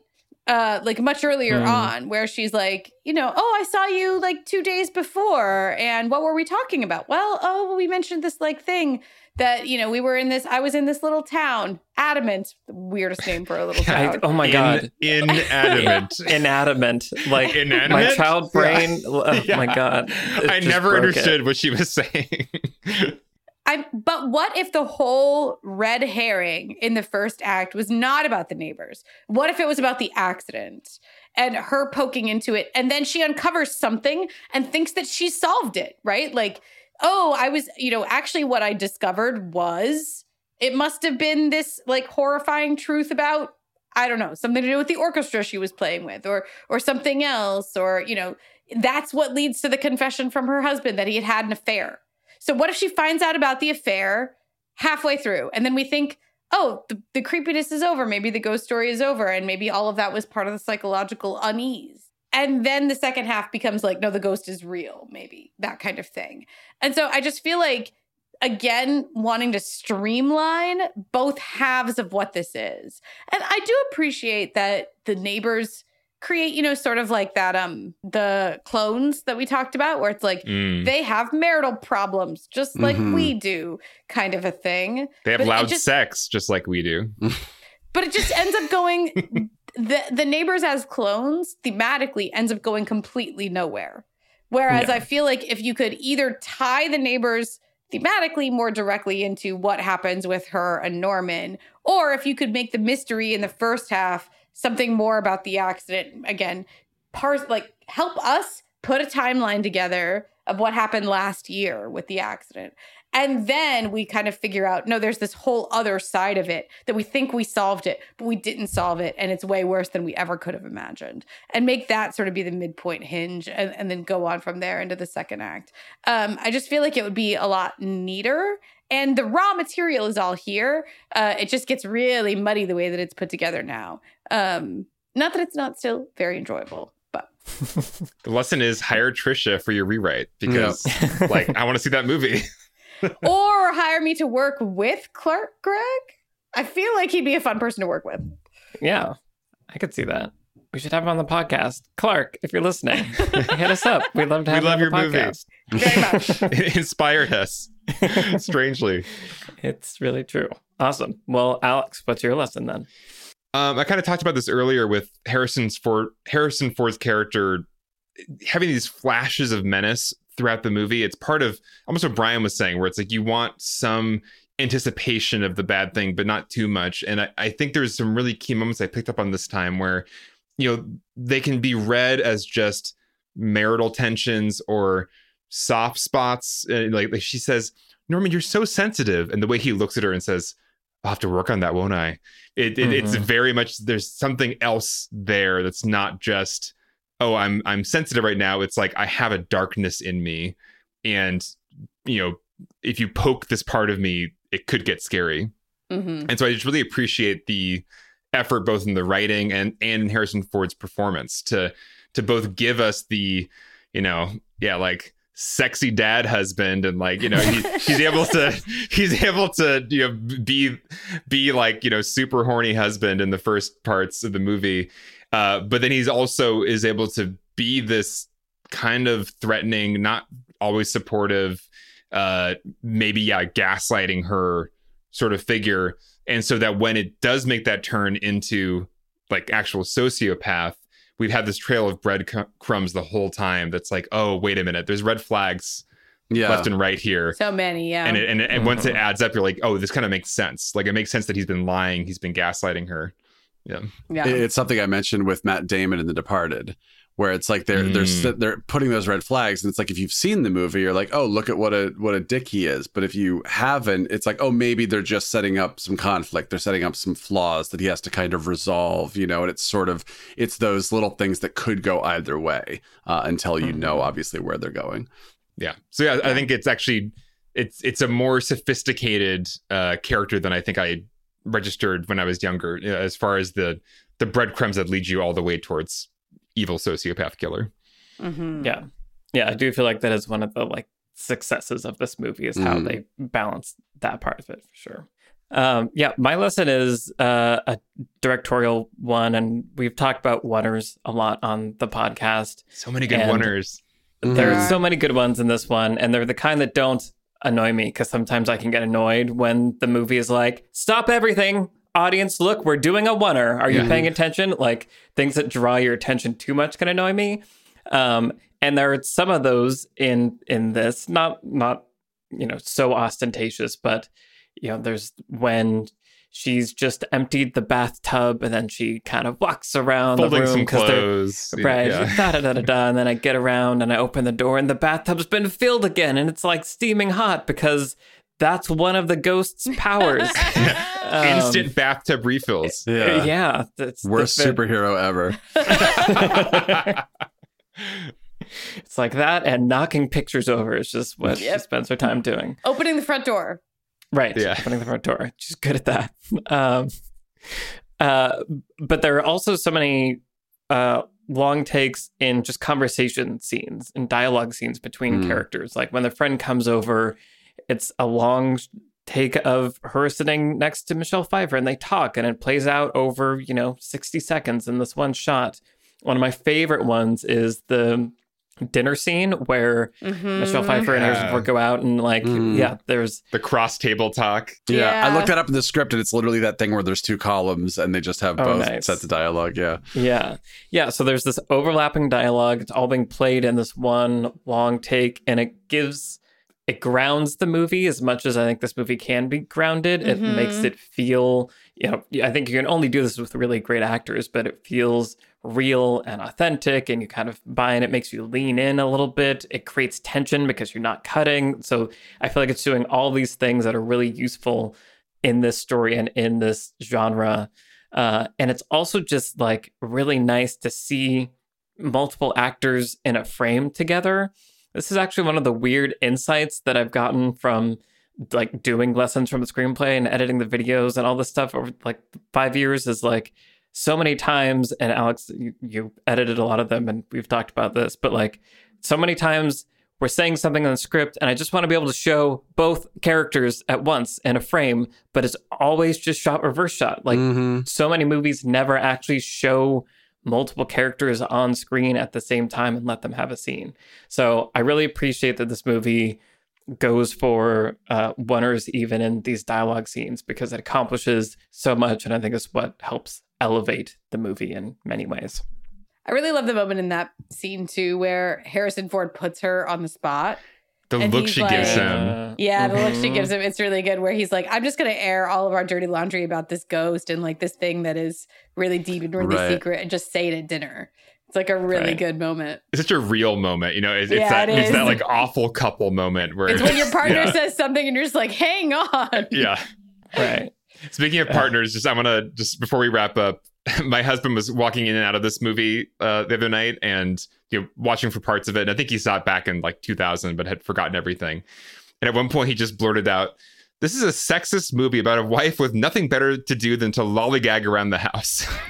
[SPEAKER 2] uh, like much earlier
[SPEAKER 1] Hmm.
[SPEAKER 2] on, where she's like, you know, oh, I saw you like two days before. And what were we talking about? Well, oh, we mentioned this like thing that, you know, we were in this, I was in this little town, Adamant, weirdest name for a little
[SPEAKER 1] I-
[SPEAKER 2] town.
[SPEAKER 1] oh my
[SPEAKER 4] in,
[SPEAKER 1] god,
[SPEAKER 4] inanimate.
[SPEAKER 1] inadamant, like my child brain. Oh
[SPEAKER 4] Yeah.
[SPEAKER 1] my god, It
[SPEAKER 4] I never
[SPEAKER 1] broke it.
[SPEAKER 4] understood what she was saying.
[SPEAKER 2] I but what if the whole red herring in the first act was not about the neighbors? What if it was about the accident and her poking into it and then she uncovers something and thinks that she solved it, right? Like, oh, I was, you know, actually what I discovered was it must have been this like horrifying truth about I don't know, something to do with the orchestra she was playing with or or something else or, you know, that's what leads to the confession from her husband that he had had an affair. So what if she finds out about the affair halfway through and then we think, oh, the, the creepiness is over. Maybe the ghost story is over. And maybe all of that was part of the psychological unease. And then the second half becomes like, no, the ghost is real, maybe that kind of thing. And so I just feel like, again, wanting to streamline both halves of what this is. And I do appreciate that the neighbors create, you know, sort of like that, um, the clones that we talked about, where it's like,
[SPEAKER 4] Mm.
[SPEAKER 2] they have marital problems just like
[SPEAKER 3] Mhm.
[SPEAKER 2] we do kind of a thing
[SPEAKER 4] They have
[SPEAKER 2] But
[SPEAKER 4] loud
[SPEAKER 2] just-
[SPEAKER 4] sex just like we do.
[SPEAKER 2] but it just ends up going the the neighbors as clones thematically ends up going completely nowhere. Whereas
[SPEAKER 1] Yeah.
[SPEAKER 2] I feel like if you could either tie the neighbors thematically more directly into what happens with her and Norman, or if you could make the mystery in the first half something more about the accident again, parse like help us put a timeline together of what happened last year with the accident. And then we kind of figure out no, there's this whole other side of it that we think we solved it, but we didn't solve it. And it's way worse than we ever could have imagined. And make that sort of be the midpoint hinge and, and then go on from there into the second act. Um, I just feel like it would be a lot neater. And the raw material is all here. Uh, it just gets really muddy the way that it's put together now. Um, not that it's not still very enjoyable, but
[SPEAKER 4] The lesson is hire Trisha for your rewrite because, like, I want to see that movie.
[SPEAKER 2] or hire me to work with Clark Gregg. I feel like he'd be a fun person to work with.
[SPEAKER 1] Yeah, I could see that. We should have him on the podcast. Clark, if you're listening, hit us up. We'd love to
[SPEAKER 4] We
[SPEAKER 1] have
[SPEAKER 4] love
[SPEAKER 1] you on
[SPEAKER 4] your
[SPEAKER 1] the
[SPEAKER 4] movie.
[SPEAKER 2] Very much.
[SPEAKER 4] it inspired us, strangely.
[SPEAKER 1] It's really true. Awesome. Well, Alex, what's your lesson then?
[SPEAKER 4] Um, I kind of talked about this earlier with Harrison's Ford, Harrison Ford's character having these flashes of menace throughout the movie. It's part of almost what Ryan was saying, where it's like you want some anticipation of the bad thing, but not too much. And I, I think there's some really key moments I picked up on this time where, you know, they can be read as just marital tensions or soft spots. Uh, like, like she says, Norman, you're so sensitive. And the way he looks at her and says, I'll have to work on that, won't I? It, it it's
[SPEAKER 1] Mhm.
[SPEAKER 4] very much there's something else there that's not just oh I'm I'm sensitive right now. It's like I have a darkness in me, and you know if you poke this part of me, it could get scary.
[SPEAKER 2] hmm
[SPEAKER 4] And so I just really appreciate the effort both in the writing and and in Harrison Ford's performance to to both give us the you know yeah like sexy dad husband and like you know he, he's able to he's able to you know be be like you know super horny husband in the first parts of the movie. Uh but then he's also is able to be this kind of threatening not always supportive uh maybe yeah gaslighting her sort of figure. And so that when it does make that turn into like actual sociopath we've had this trail of breadcrumbs the whole time that's like oh wait a minute there's red flags
[SPEAKER 3] Yeah.
[SPEAKER 4] left and right here
[SPEAKER 2] So many, yeah.
[SPEAKER 4] and it, and, and once it adds up you're like oh this kind of makes sense like it makes sense that he's been lying he's been gaslighting her yeah
[SPEAKER 2] yeah.
[SPEAKER 3] It's something I mentioned with Matt Damon in The Departed, where it's like they're they're
[SPEAKER 4] Mm.
[SPEAKER 3] they're putting those red flags, and it's like if you've seen the movie, you're like, oh, look at what a what a dick he is. But if you haven't, it's like, oh, maybe they're just setting up some conflict. They're setting up some flaws that he has to kind of resolve, you know. And it's sort of it's those little things that could go either way uh, until you know, obviously, where they're going.
[SPEAKER 4] yeah so yeah, i think it's actually it's it's a more sophisticated uh character than i think i registered when i was younger as far as the the breadcrumbs that lead you all the way towards evil sociopath killer
[SPEAKER 2] hmm
[SPEAKER 1] Yeah. Yeah, I do feel like that is one of the like successes of this movie is how
[SPEAKER 3] Mhm.
[SPEAKER 1] they balance that part of it for sure. Um, yeah, my lesson is uh, a directorial one, and we've talked about oneers a lot on the podcast.
[SPEAKER 4] so many good
[SPEAKER 1] And-
[SPEAKER 4] oneers
[SPEAKER 1] There are so many good ones in this one, and they're the kind that don't annoy me because sometimes I can get annoyed when the movie is like, "Stop everything, audience! Look, we're doing a oneer. Are you
[SPEAKER 4] Yeah.
[SPEAKER 1] paying attention?" Like things that draw your attention too much can annoy me. Um, and there are some of those in in this, not not you know so ostentatious, but you know, there's when she's just emptied the bathtub and then she kind of walks around
[SPEAKER 4] folding
[SPEAKER 1] the room because they're Right.
[SPEAKER 4] yeah.
[SPEAKER 1] Da, da, da, da, da. And then I get around and I open the door and the bathtub's been filled again and it's like steaming hot because that's one of the ghost's powers. Um,
[SPEAKER 4] instant bathtub refills
[SPEAKER 3] Yeah,
[SPEAKER 1] Yeah. That's
[SPEAKER 3] worst
[SPEAKER 1] that's
[SPEAKER 3] superhero ever.
[SPEAKER 1] It's like that and knocking pictures over is just what she spends her time doing.
[SPEAKER 2] Opening the front door.
[SPEAKER 1] Right.
[SPEAKER 4] Yeah.
[SPEAKER 1] Opening the front door. She's good at that. Um, uh, but there are also so many uh, long takes in just conversation scenes and dialogue scenes between
[SPEAKER 3] Hmm.
[SPEAKER 1] characters. Like when the friend comes over, it's a long take of her sitting next to Michelle Pfeiffer and they talk and it plays out over, you know, 60 seconds in this one shot. One of my favorite ones is the dinner scene where
[SPEAKER 2] Mhm.
[SPEAKER 1] Michelle Pfeiffer and Harrison Ford go out and like
[SPEAKER 3] Mhm.
[SPEAKER 1] yeah, there's
[SPEAKER 4] The cross table talk.
[SPEAKER 3] Yeah. I
[SPEAKER 2] Yeah.
[SPEAKER 3] looked that up in the script and it's literally that thing where there's two columns and they just have
[SPEAKER 1] Oh,
[SPEAKER 3] both
[SPEAKER 1] nice.
[SPEAKER 3] sets of dialogue. Yeah.
[SPEAKER 1] Yeah. Yeah. So there's this overlapping dialogue. It's all being played in this one long take, and it gives, it grounds the movie as much as I think this movie can be grounded. It
[SPEAKER 2] Mhm.
[SPEAKER 1] makes it feel, you know, I think you can only do this with really great actors, but it feels real and authentic, and you kind of buy in. It makes you lean in a little bit. It creates tension because you're not cutting. So I feel like it's doing all these things that are really useful in this story and in this genre. Uh, and it's also just like really nice to see multiple actors in a frame together. This is actually one of the weird insights that I've gotten from like doing lessons from the screenplay and editing the videos and all this stuff over like five years is like so many times and alex you, you edited a lot of them and we've talked about this but like so many times we're saying something in the script and i just want to be able to show both characters at once in a frame but it's always just shot reverse shot like
[SPEAKER 3] Mhm.
[SPEAKER 1] so many movies never actually show multiple characters on screen at the same time and let them have a scene. So I really appreciate that this movie goes for uh, oneers even in these dialogue scenes because it accomplishes so much, and I think it's what helps elevate the movie in many ways.
[SPEAKER 2] I really love the moment in that scene too, where Harrison Ford puts her on the spot.
[SPEAKER 4] The
[SPEAKER 2] And
[SPEAKER 4] look she
[SPEAKER 2] like-
[SPEAKER 4] gives him.
[SPEAKER 2] Yeah, the look she
[SPEAKER 1] mhm.
[SPEAKER 2] gives him, it's really good. Where he's like, "I'm just gonna air all of our dirty laundry about this ghost and like this thing that is really deep and really
[SPEAKER 3] Right.
[SPEAKER 2] secret, and just say it at dinner." It's like a really
[SPEAKER 1] Right.
[SPEAKER 2] good moment.
[SPEAKER 4] It's such a real moment, you know. It's, it's that
[SPEAKER 2] it
[SPEAKER 4] it's that
[SPEAKER 2] is.
[SPEAKER 4] like awful couple moment where
[SPEAKER 2] It's when your partner
[SPEAKER 4] yeah.
[SPEAKER 2] says something and you're just like, "Hang on."
[SPEAKER 4] yeah.
[SPEAKER 1] Right.
[SPEAKER 4] Speaking of partners, just I want to just before we wrap up, my husband was walking in and out of this movie uh, the other night, and you know, watching for parts of it. And I think he saw it back in like 2000, but had forgotten everything. And at one point, he just blurted out, "This is a sexist movie about a wife with nothing better to do than to lollygag around the house."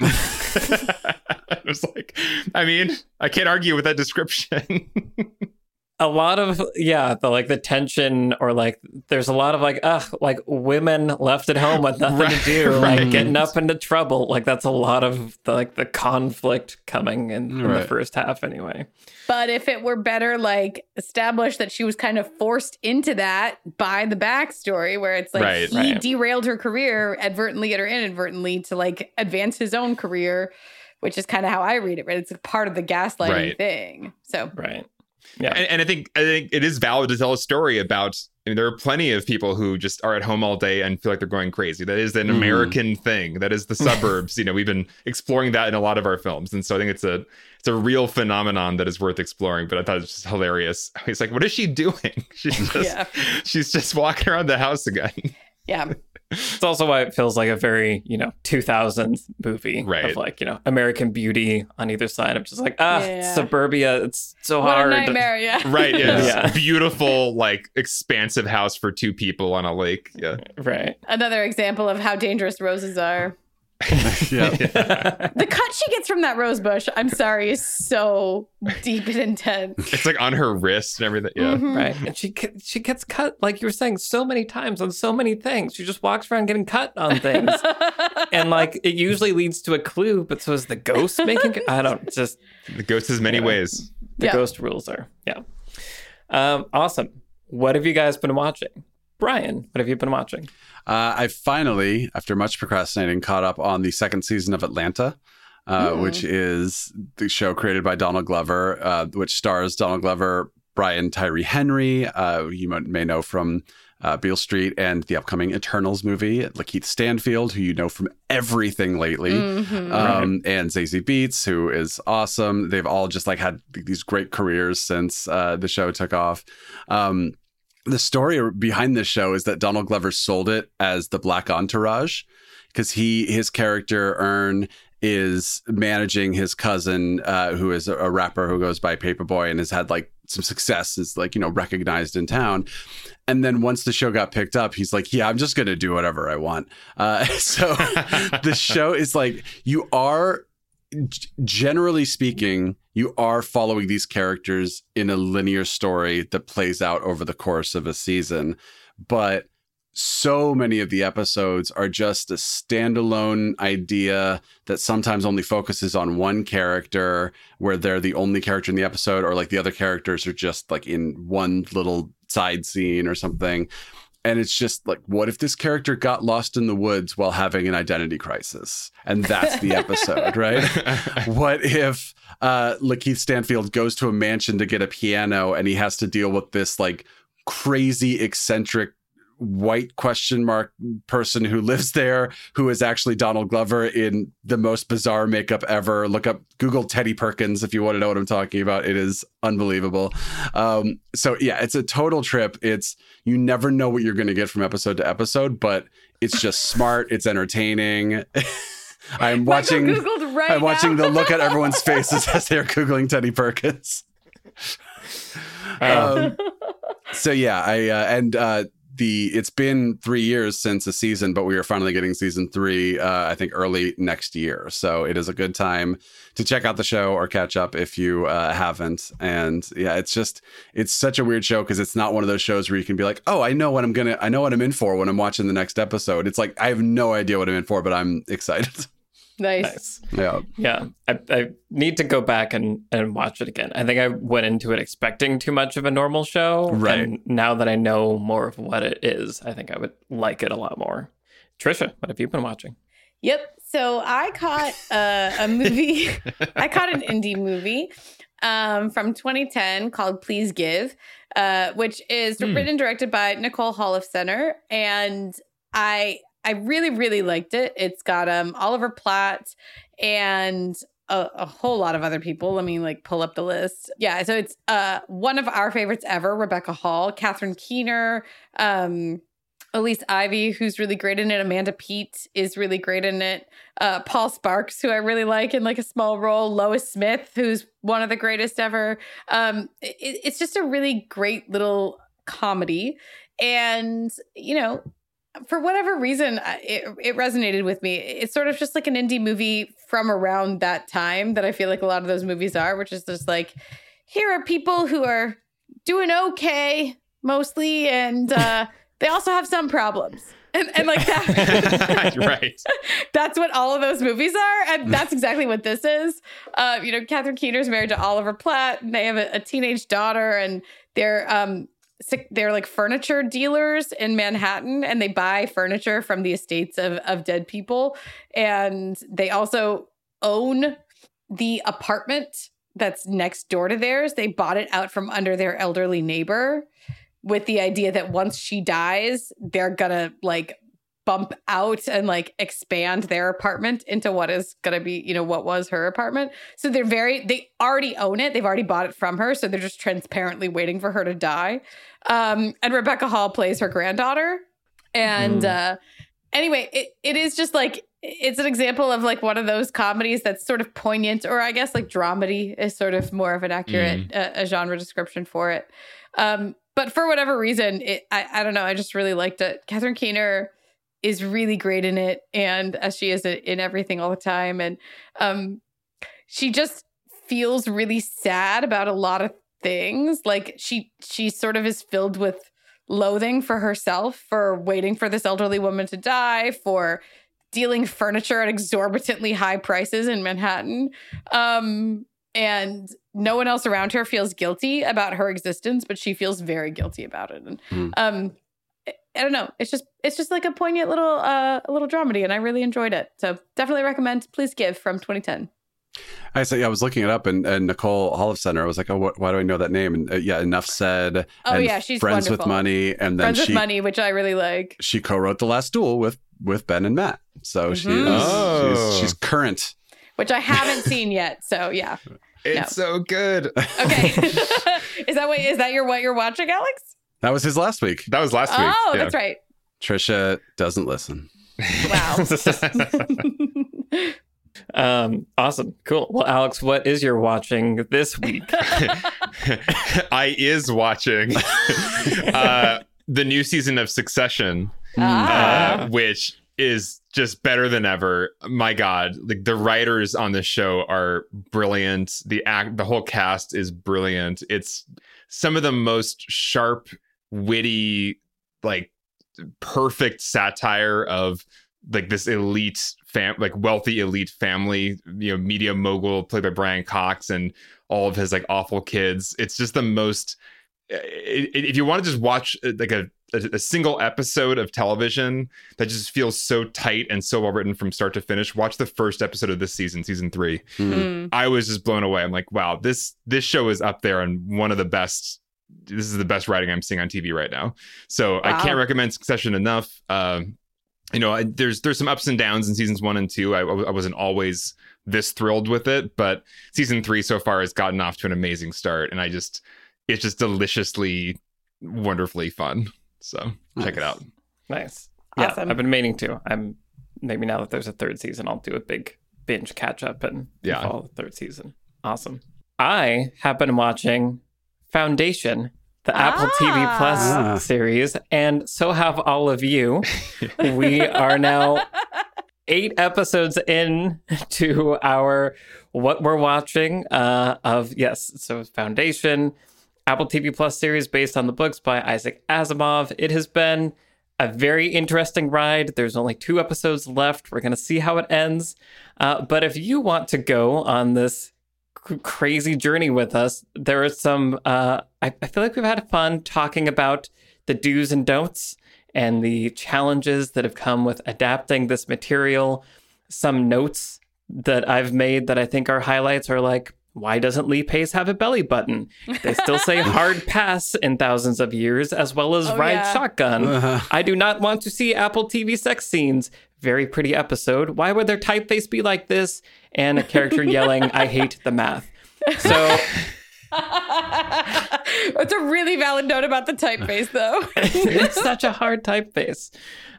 [SPEAKER 4] I was like, I mean, I can't argue with that description.
[SPEAKER 1] a lot of yeah the like the tension or like there's a lot of like ugh like women left at home with nothing to do
[SPEAKER 4] right.
[SPEAKER 1] like getting up into trouble like that's a lot of the like the conflict coming in, in the first half anyway
[SPEAKER 2] But if it were better, like established that she was kind of forced into that by the backstory, where it's like
[SPEAKER 4] Right.
[SPEAKER 2] he
[SPEAKER 1] Right.
[SPEAKER 2] derailed her career advertently or inadvertently to like advance his own career, which is kind of how I read it. Right, it's a part of the gaslighting
[SPEAKER 4] Right.
[SPEAKER 2] thing. So
[SPEAKER 1] right yeah
[SPEAKER 4] and, and I think I think it is valid to tell a story about. I mean, there are plenty of people who just are at home all day and feel like they're going crazy. That is an
[SPEAKER 3] Mhm.
[SPEAKER 4] American thing. That is the suburbs. you know, we've been exploring that in a lot of our films, and so I think it's a it's a real phenomenon that is worth exploring. But I thought it was just hilarious. He's like, "What is she doing? She's just
[SPEAKER 2] Yeah.
[SPEAKER 4] she's just walking around the house again."
[SPEAKER 2] Yeah,
[SPEAKER 1] it's also why it feels like a very you know 2000s movie
[SPEAKER 4] Right.
[SPEAKER 1] of like you know american beauty on either side of just like ah
[SPEAKER 2] Yeah.
[SPEAKER 1] suburbia it's so
[SPEAKER 2] what a
[SPEAKER 1] hard
[SPEAKER 2] nightmare. Yeah,
[SPEAKER 4] right? Yeah,
[SPEAKER 1] Yeah.
[SPEAKER 4] beautiful, like expansive house for two people on a lake. Yeah.
[SPEAKER 1] right
[SPEAKER 2] Another example of how dangerous roses are.
[SPEAKER 3] yeah.
[SPEAKER 2] The cut she gets from that rose bush, I'm sorry, is so deep and intense.
[SPEAKER 4] It's like on her wrist and everything. Yeah.
[SPEAKER 2] Mhm.
[SPEAKER 1] right and she she gets cut like you were saying so many times on so many things she just walks around getting cut on things and like it usually leads to a clue but so is the ghost making i don't just
[SPEAKER 4] The ghost has many
[SPEAKER 1] Yeah.
[SPEAKER 4] ways.
[SPEAKER 1] the
[SPEAKER 2] Yeah.
[SPEAKER 1] ghost rules are yeah um awesome what have you guys been watching brian what have you been watching
[SPEAKER 3] Uh, I finally, after much procrastinating, caught up on the second season of Atlanta, uh,
[SPEAKER 2] Mm.
[SPEAKER 3] which is the show created by Donald Glover, uh, which stars Donald Glover, Brian Tyree Henry, uh, you may know from uh, Beale Street and the upcoming Eternals movie, Lakeith Stanfield, who you know from everything lately.
[SPEAKER 2] Mhm.
[SPEAKER 3] um, and Zazie Beetz, who is awesome. They've all just like had these great careers since uh, the show took off. Um, the story behind this show is that Donald Glover sold it as the Black Entourage because he his character Earn is managing his cousin uh, who is a, rapper who goes by Paper Boi and has had like some success is like you know recognized in town. And then once the show got picked up he's like yeah i'm just gonna do whatever i want. Uh, so the show is like you are generally speaking you are following these characters in a linear story that plays out over the course of a season but so many of the episodes are just a standalone idea that sometimes only focuses on one character where they're the only character in the episode or like the other characters are just like in one little side scene or something and it's just like what if this character got lost in the woods while having an identity crisis? And that's the episode right? What if uh lakeith stanfield goes to a mansion to get a piano and he has to deal with this like crazy eccentric white question mark person who lives there who is actually Donald Glover in the most bizarre makeup ever. Look up Google Teddy Perkins if you want to know what I'm talking about. It is unbelievable. Um, so yeah, it's a total trip. It's you never know what you're going to get from episode to episode, but it's just smart. It's entertaining. I'm watching.
[SPEAKER 2] Right
[SPEAKER 3] I'm watching
[SPEAKER 2] now.
[SPEAKER 3] the look at everyone's faces as they're googling Teddy Perkins. Um, so yeah, I uh, and uh, the it's been three years since a season, but we are finally getting season three. Uh, I think early next year, so it is a good time to check out the show or catch up if you uh, haven't. And yeah, it's just it's such a weird show because it's not one of those shows where you can be like, oh, I know what I'm gonna, I know what I'm in for when I'm watching the next episode. It's like I have no idea what I'm in for, but I'm excited.
[SPEAKER 2] Nice.
[SPEAKER 1] Nice.
[SPEAKER 3] yeah,
[SPEAKER 1] Yeah, I, I need to go back and, and watch it again. I think I went into it expecting too much of a normal show.
[SPEAKER 3] Right.
[SPEAKER 1] And now that I know more of what it is, I think I would like it a lot more. Trisha, what have you been watching?
[SPEAKER 2] Yep. So I caught uh, a movie. I caught an indie movie um, from 2010 called Please Give, uh, which is
[SPEAKER 4] Hmm.
[SPEAKER 2] written and directed by Nicole Holofcener, and I I really really liked it. It's got um Oliver Platt and a, a whole lot of other people. Let me like pull up the list. Yeah, so it's uh one of our favorites ever, Rebecca Hall, Catherine Keener, um, Elise Ivy, who's really great in it. Amanda Peet is really great in it. Uh, Paul Sparks, who I really like in like a small role. Lois Smith, who's one of the greatest ever. Um, it, it's just a really great little comedy, and you know, for whatever reason, it, it resonated with me. It's sort of just like an indie movie from around that time that I feel like a lot of those movies are, which is just like, here are people who are doing okay mostly, and uh, they also have some problems. And, and like that,
[SPEAKER 4] right.
[SPEAKER 2] that's what all of those movies are, and that's exactly what this is. Uh, you know, Catherine Keener's married to Oliver Platt, and they have a, a teenage daughter, and they're um they're like furniture dealers in Manhattan, and they buy furniture from the estates of of dead people, and they also own the apartment that's next door to theirs. They bought it out from under their elderly neighbor with the idea that once she dies, they're gonna like bump out and like expand their apartment into what is gonna be, you know, what was her apartment. So they're very they already own it. They've already bought it from her. So they're just transparently waiting for her to die. Um, and Rebecca Hall plays her granddaughter. And uh anyway, it, it is just like it's an example of like one of those comedies that's sort of poignant, or I guess like dramedy is sort of more of an accurate uh, a genre description for it. Um, but for whatever reason, it I, I don't know. I just really liked it. Catherine Keener is really great in it, and as she is in everything all the time, and um, she just feels really sad about a lot of things. Like she she sort of is filled with loathing for herself for waiting for this elderly woman to die, for dealing furniture at exorbitantly high prices in Manhattan. Um, and no one else around her feels guilty about her existence, but she feels very guilty about it. And
[SPEAKER 3] Hmm.
[SPEAKER 2] um, I- I don't know. It's just it's just like a poignant little uh a little dramedy, and I really enjoyed it. So definitely recommend. Please give from 2010.
[SPEAKER 3] I say I was looking it up, and, and Nicole Holofcener. I was like, oh, what, why do I know that name? And uh, yeah, enough said.
[SPEAKER 2] Oh,
[SPEAKER 3] and
[SPEAKER 2] yeah, she's
[SPEAKER 3] friends with money, and then
[SPEAKER 2] Friends
[SPEAKER 3] she
[SPEAKER 2] with Money, which I really like.
[SPEAKER 3] she co-wrote the Last Duel with with Ben and Matt. So she
[SPEAKER 2] Mhm.
[SPEAKER 3] is
[SPEAKER 4] Oh.
[SPEAKER 3] she's, she's current.
[SPEAKER 2] Which I haven't seen yet. So yeah.
[SPEAKER 4] It's so good.
[SPEAKER 2] Okay. is that what is that your what you're watching, Alex?
[SPEAKER 3] That was his last week.
[SPEAKER 4] That was last week.
[SPEAKER 2] Oh,
[SPEAKER 4] yeah.
[SPEAKER 2] that's right.
[SPEAKER 3] Trisha doesn't listen.
[SPEAKER 2] Wow.
[SPEAKER 1] Um, awesome. Cool. Well, Alex, what is your watching this week?
[SPEAKER 4] I is watching uh, the new season of Succession,
[SPEAKER 2] Ah.
[SPEAKER 4] uh, which is just better than ever. My God, like the writers on this show are brilliant. The act, the whole cast is brilliant. It's some of the most sharp, witty, like perfect satire of like this elite fam like wealthy elite family you know media mogul played by brian cox and all of his like awful kids it's just the most i- i- if you want to just watch uh, like a, a a single episode of television that just feels so tight and so well written from start to finish watch the first episode of this season season three
[SPEAKER 2] Mm.
[SPEAKER 4] I was just blown away. I'm like, wow, this this show is up there and one of the best. This is the best writing I'm seeing on TV right now. So I can't recommend Succession enough. Um, you know, I, there's there's some ups and downs in seasons one and two. I, I wasn't always this thrilled with it, but season three so far has gotten off to an amazing start, and I just it's just deliciously, wonderfully fun. So check it out.
[SPEAKER 1] Nice. Yeah,
[SPEAKER 2] Awesome.
[SPEAKER 1] I've been meaning to. I'm maybe now that there's a third season, I'll do a big binge catch up and
[SPEAKER 4] Yeah.
[SPEAKER 1] follow the third season. Awesome. I have been watching Foundation, the Apple TV
[SPEAKER 2] Ah.
[SPEAKER 1] Plus series, and so have all of you. we are now eight episodes in to our what we're watching uh, of yes, so Foundation, Apple TV Plus series based on the books by Isaac Asimov. It has been a very interesting ride. There's only two episodes left. We're gonna see how it ends. Uh, but if you want to go on this c- crazy journey with us, there are some. Uh, I, I feel like we've had fun talking about the do's and don'ts and the challenges that have come with adapting this material. Some notes that I've made that I think are highlights are like, why doesn't Lee Pace have a belly button? They still say hard pass in thousands of years, as well as
[SPEAKER 2] Oh,
[SPEAKER 1] ride
[SPEAKER 2] yeah.
[SPEAKER 1] shotgun. I do not want to see Apple TV sex scenes. Very pretty episode. Why would their typeface be like this? And a character yelling, I hate the math. So
[SPEAKER 2] It's a really valid note about the typeface, though.
[SPEAKER 1] it's such a hard typeface.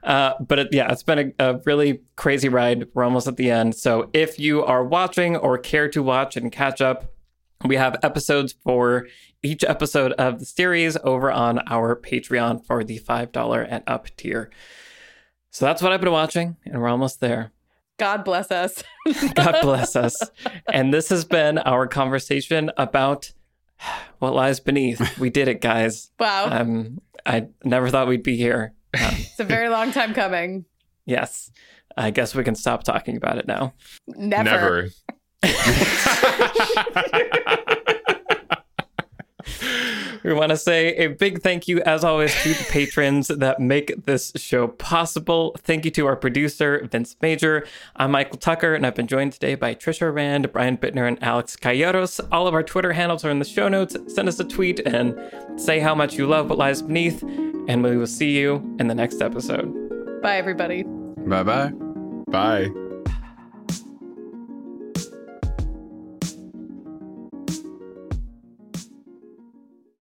[SPEAKER 1] Uh, but it, yeah, it's been a, a really crazy ride. We're almost at the end. So if you are watching or care to watch and catch up, we have episodes for each episode of the series over on our Patreon for the $5 and up tier. So that's what I've been watching, and we're almost there.
[SPEAKER 2] God bless us.
[SPEAKER 1] God bless us. And this has been our conversation about what lies beneath. We did it, guys.
[SPEAKER 2] Wow.
[SPEAKER 1] Um, I never thought we'd be here. Um,
[SPEAKER 2] it's a very long time coming.
[SPEAKER 1] yes. I guess we can stop talking about it now.
[SPEAKER 2] Never.
[SPEAKER 4] Never.
[SPEAKER 1] We want to say a big thank you, as always, to the patrons that make this show possible. Thank you to our producer, Vince Major. I'm Michael Tucker, and I've been joined today by Trisha Rand, Brian Bittner, and Alex Cayeros. All of our Twitter handles are in the show notes. Send us a tweet and say how much you love what lies beneath, and we will see you in the next episode.
[SPEAKER 2] Bye, everybody.
[SPEAKER 3] Bye bye.
[SPEAKER 4] Bye.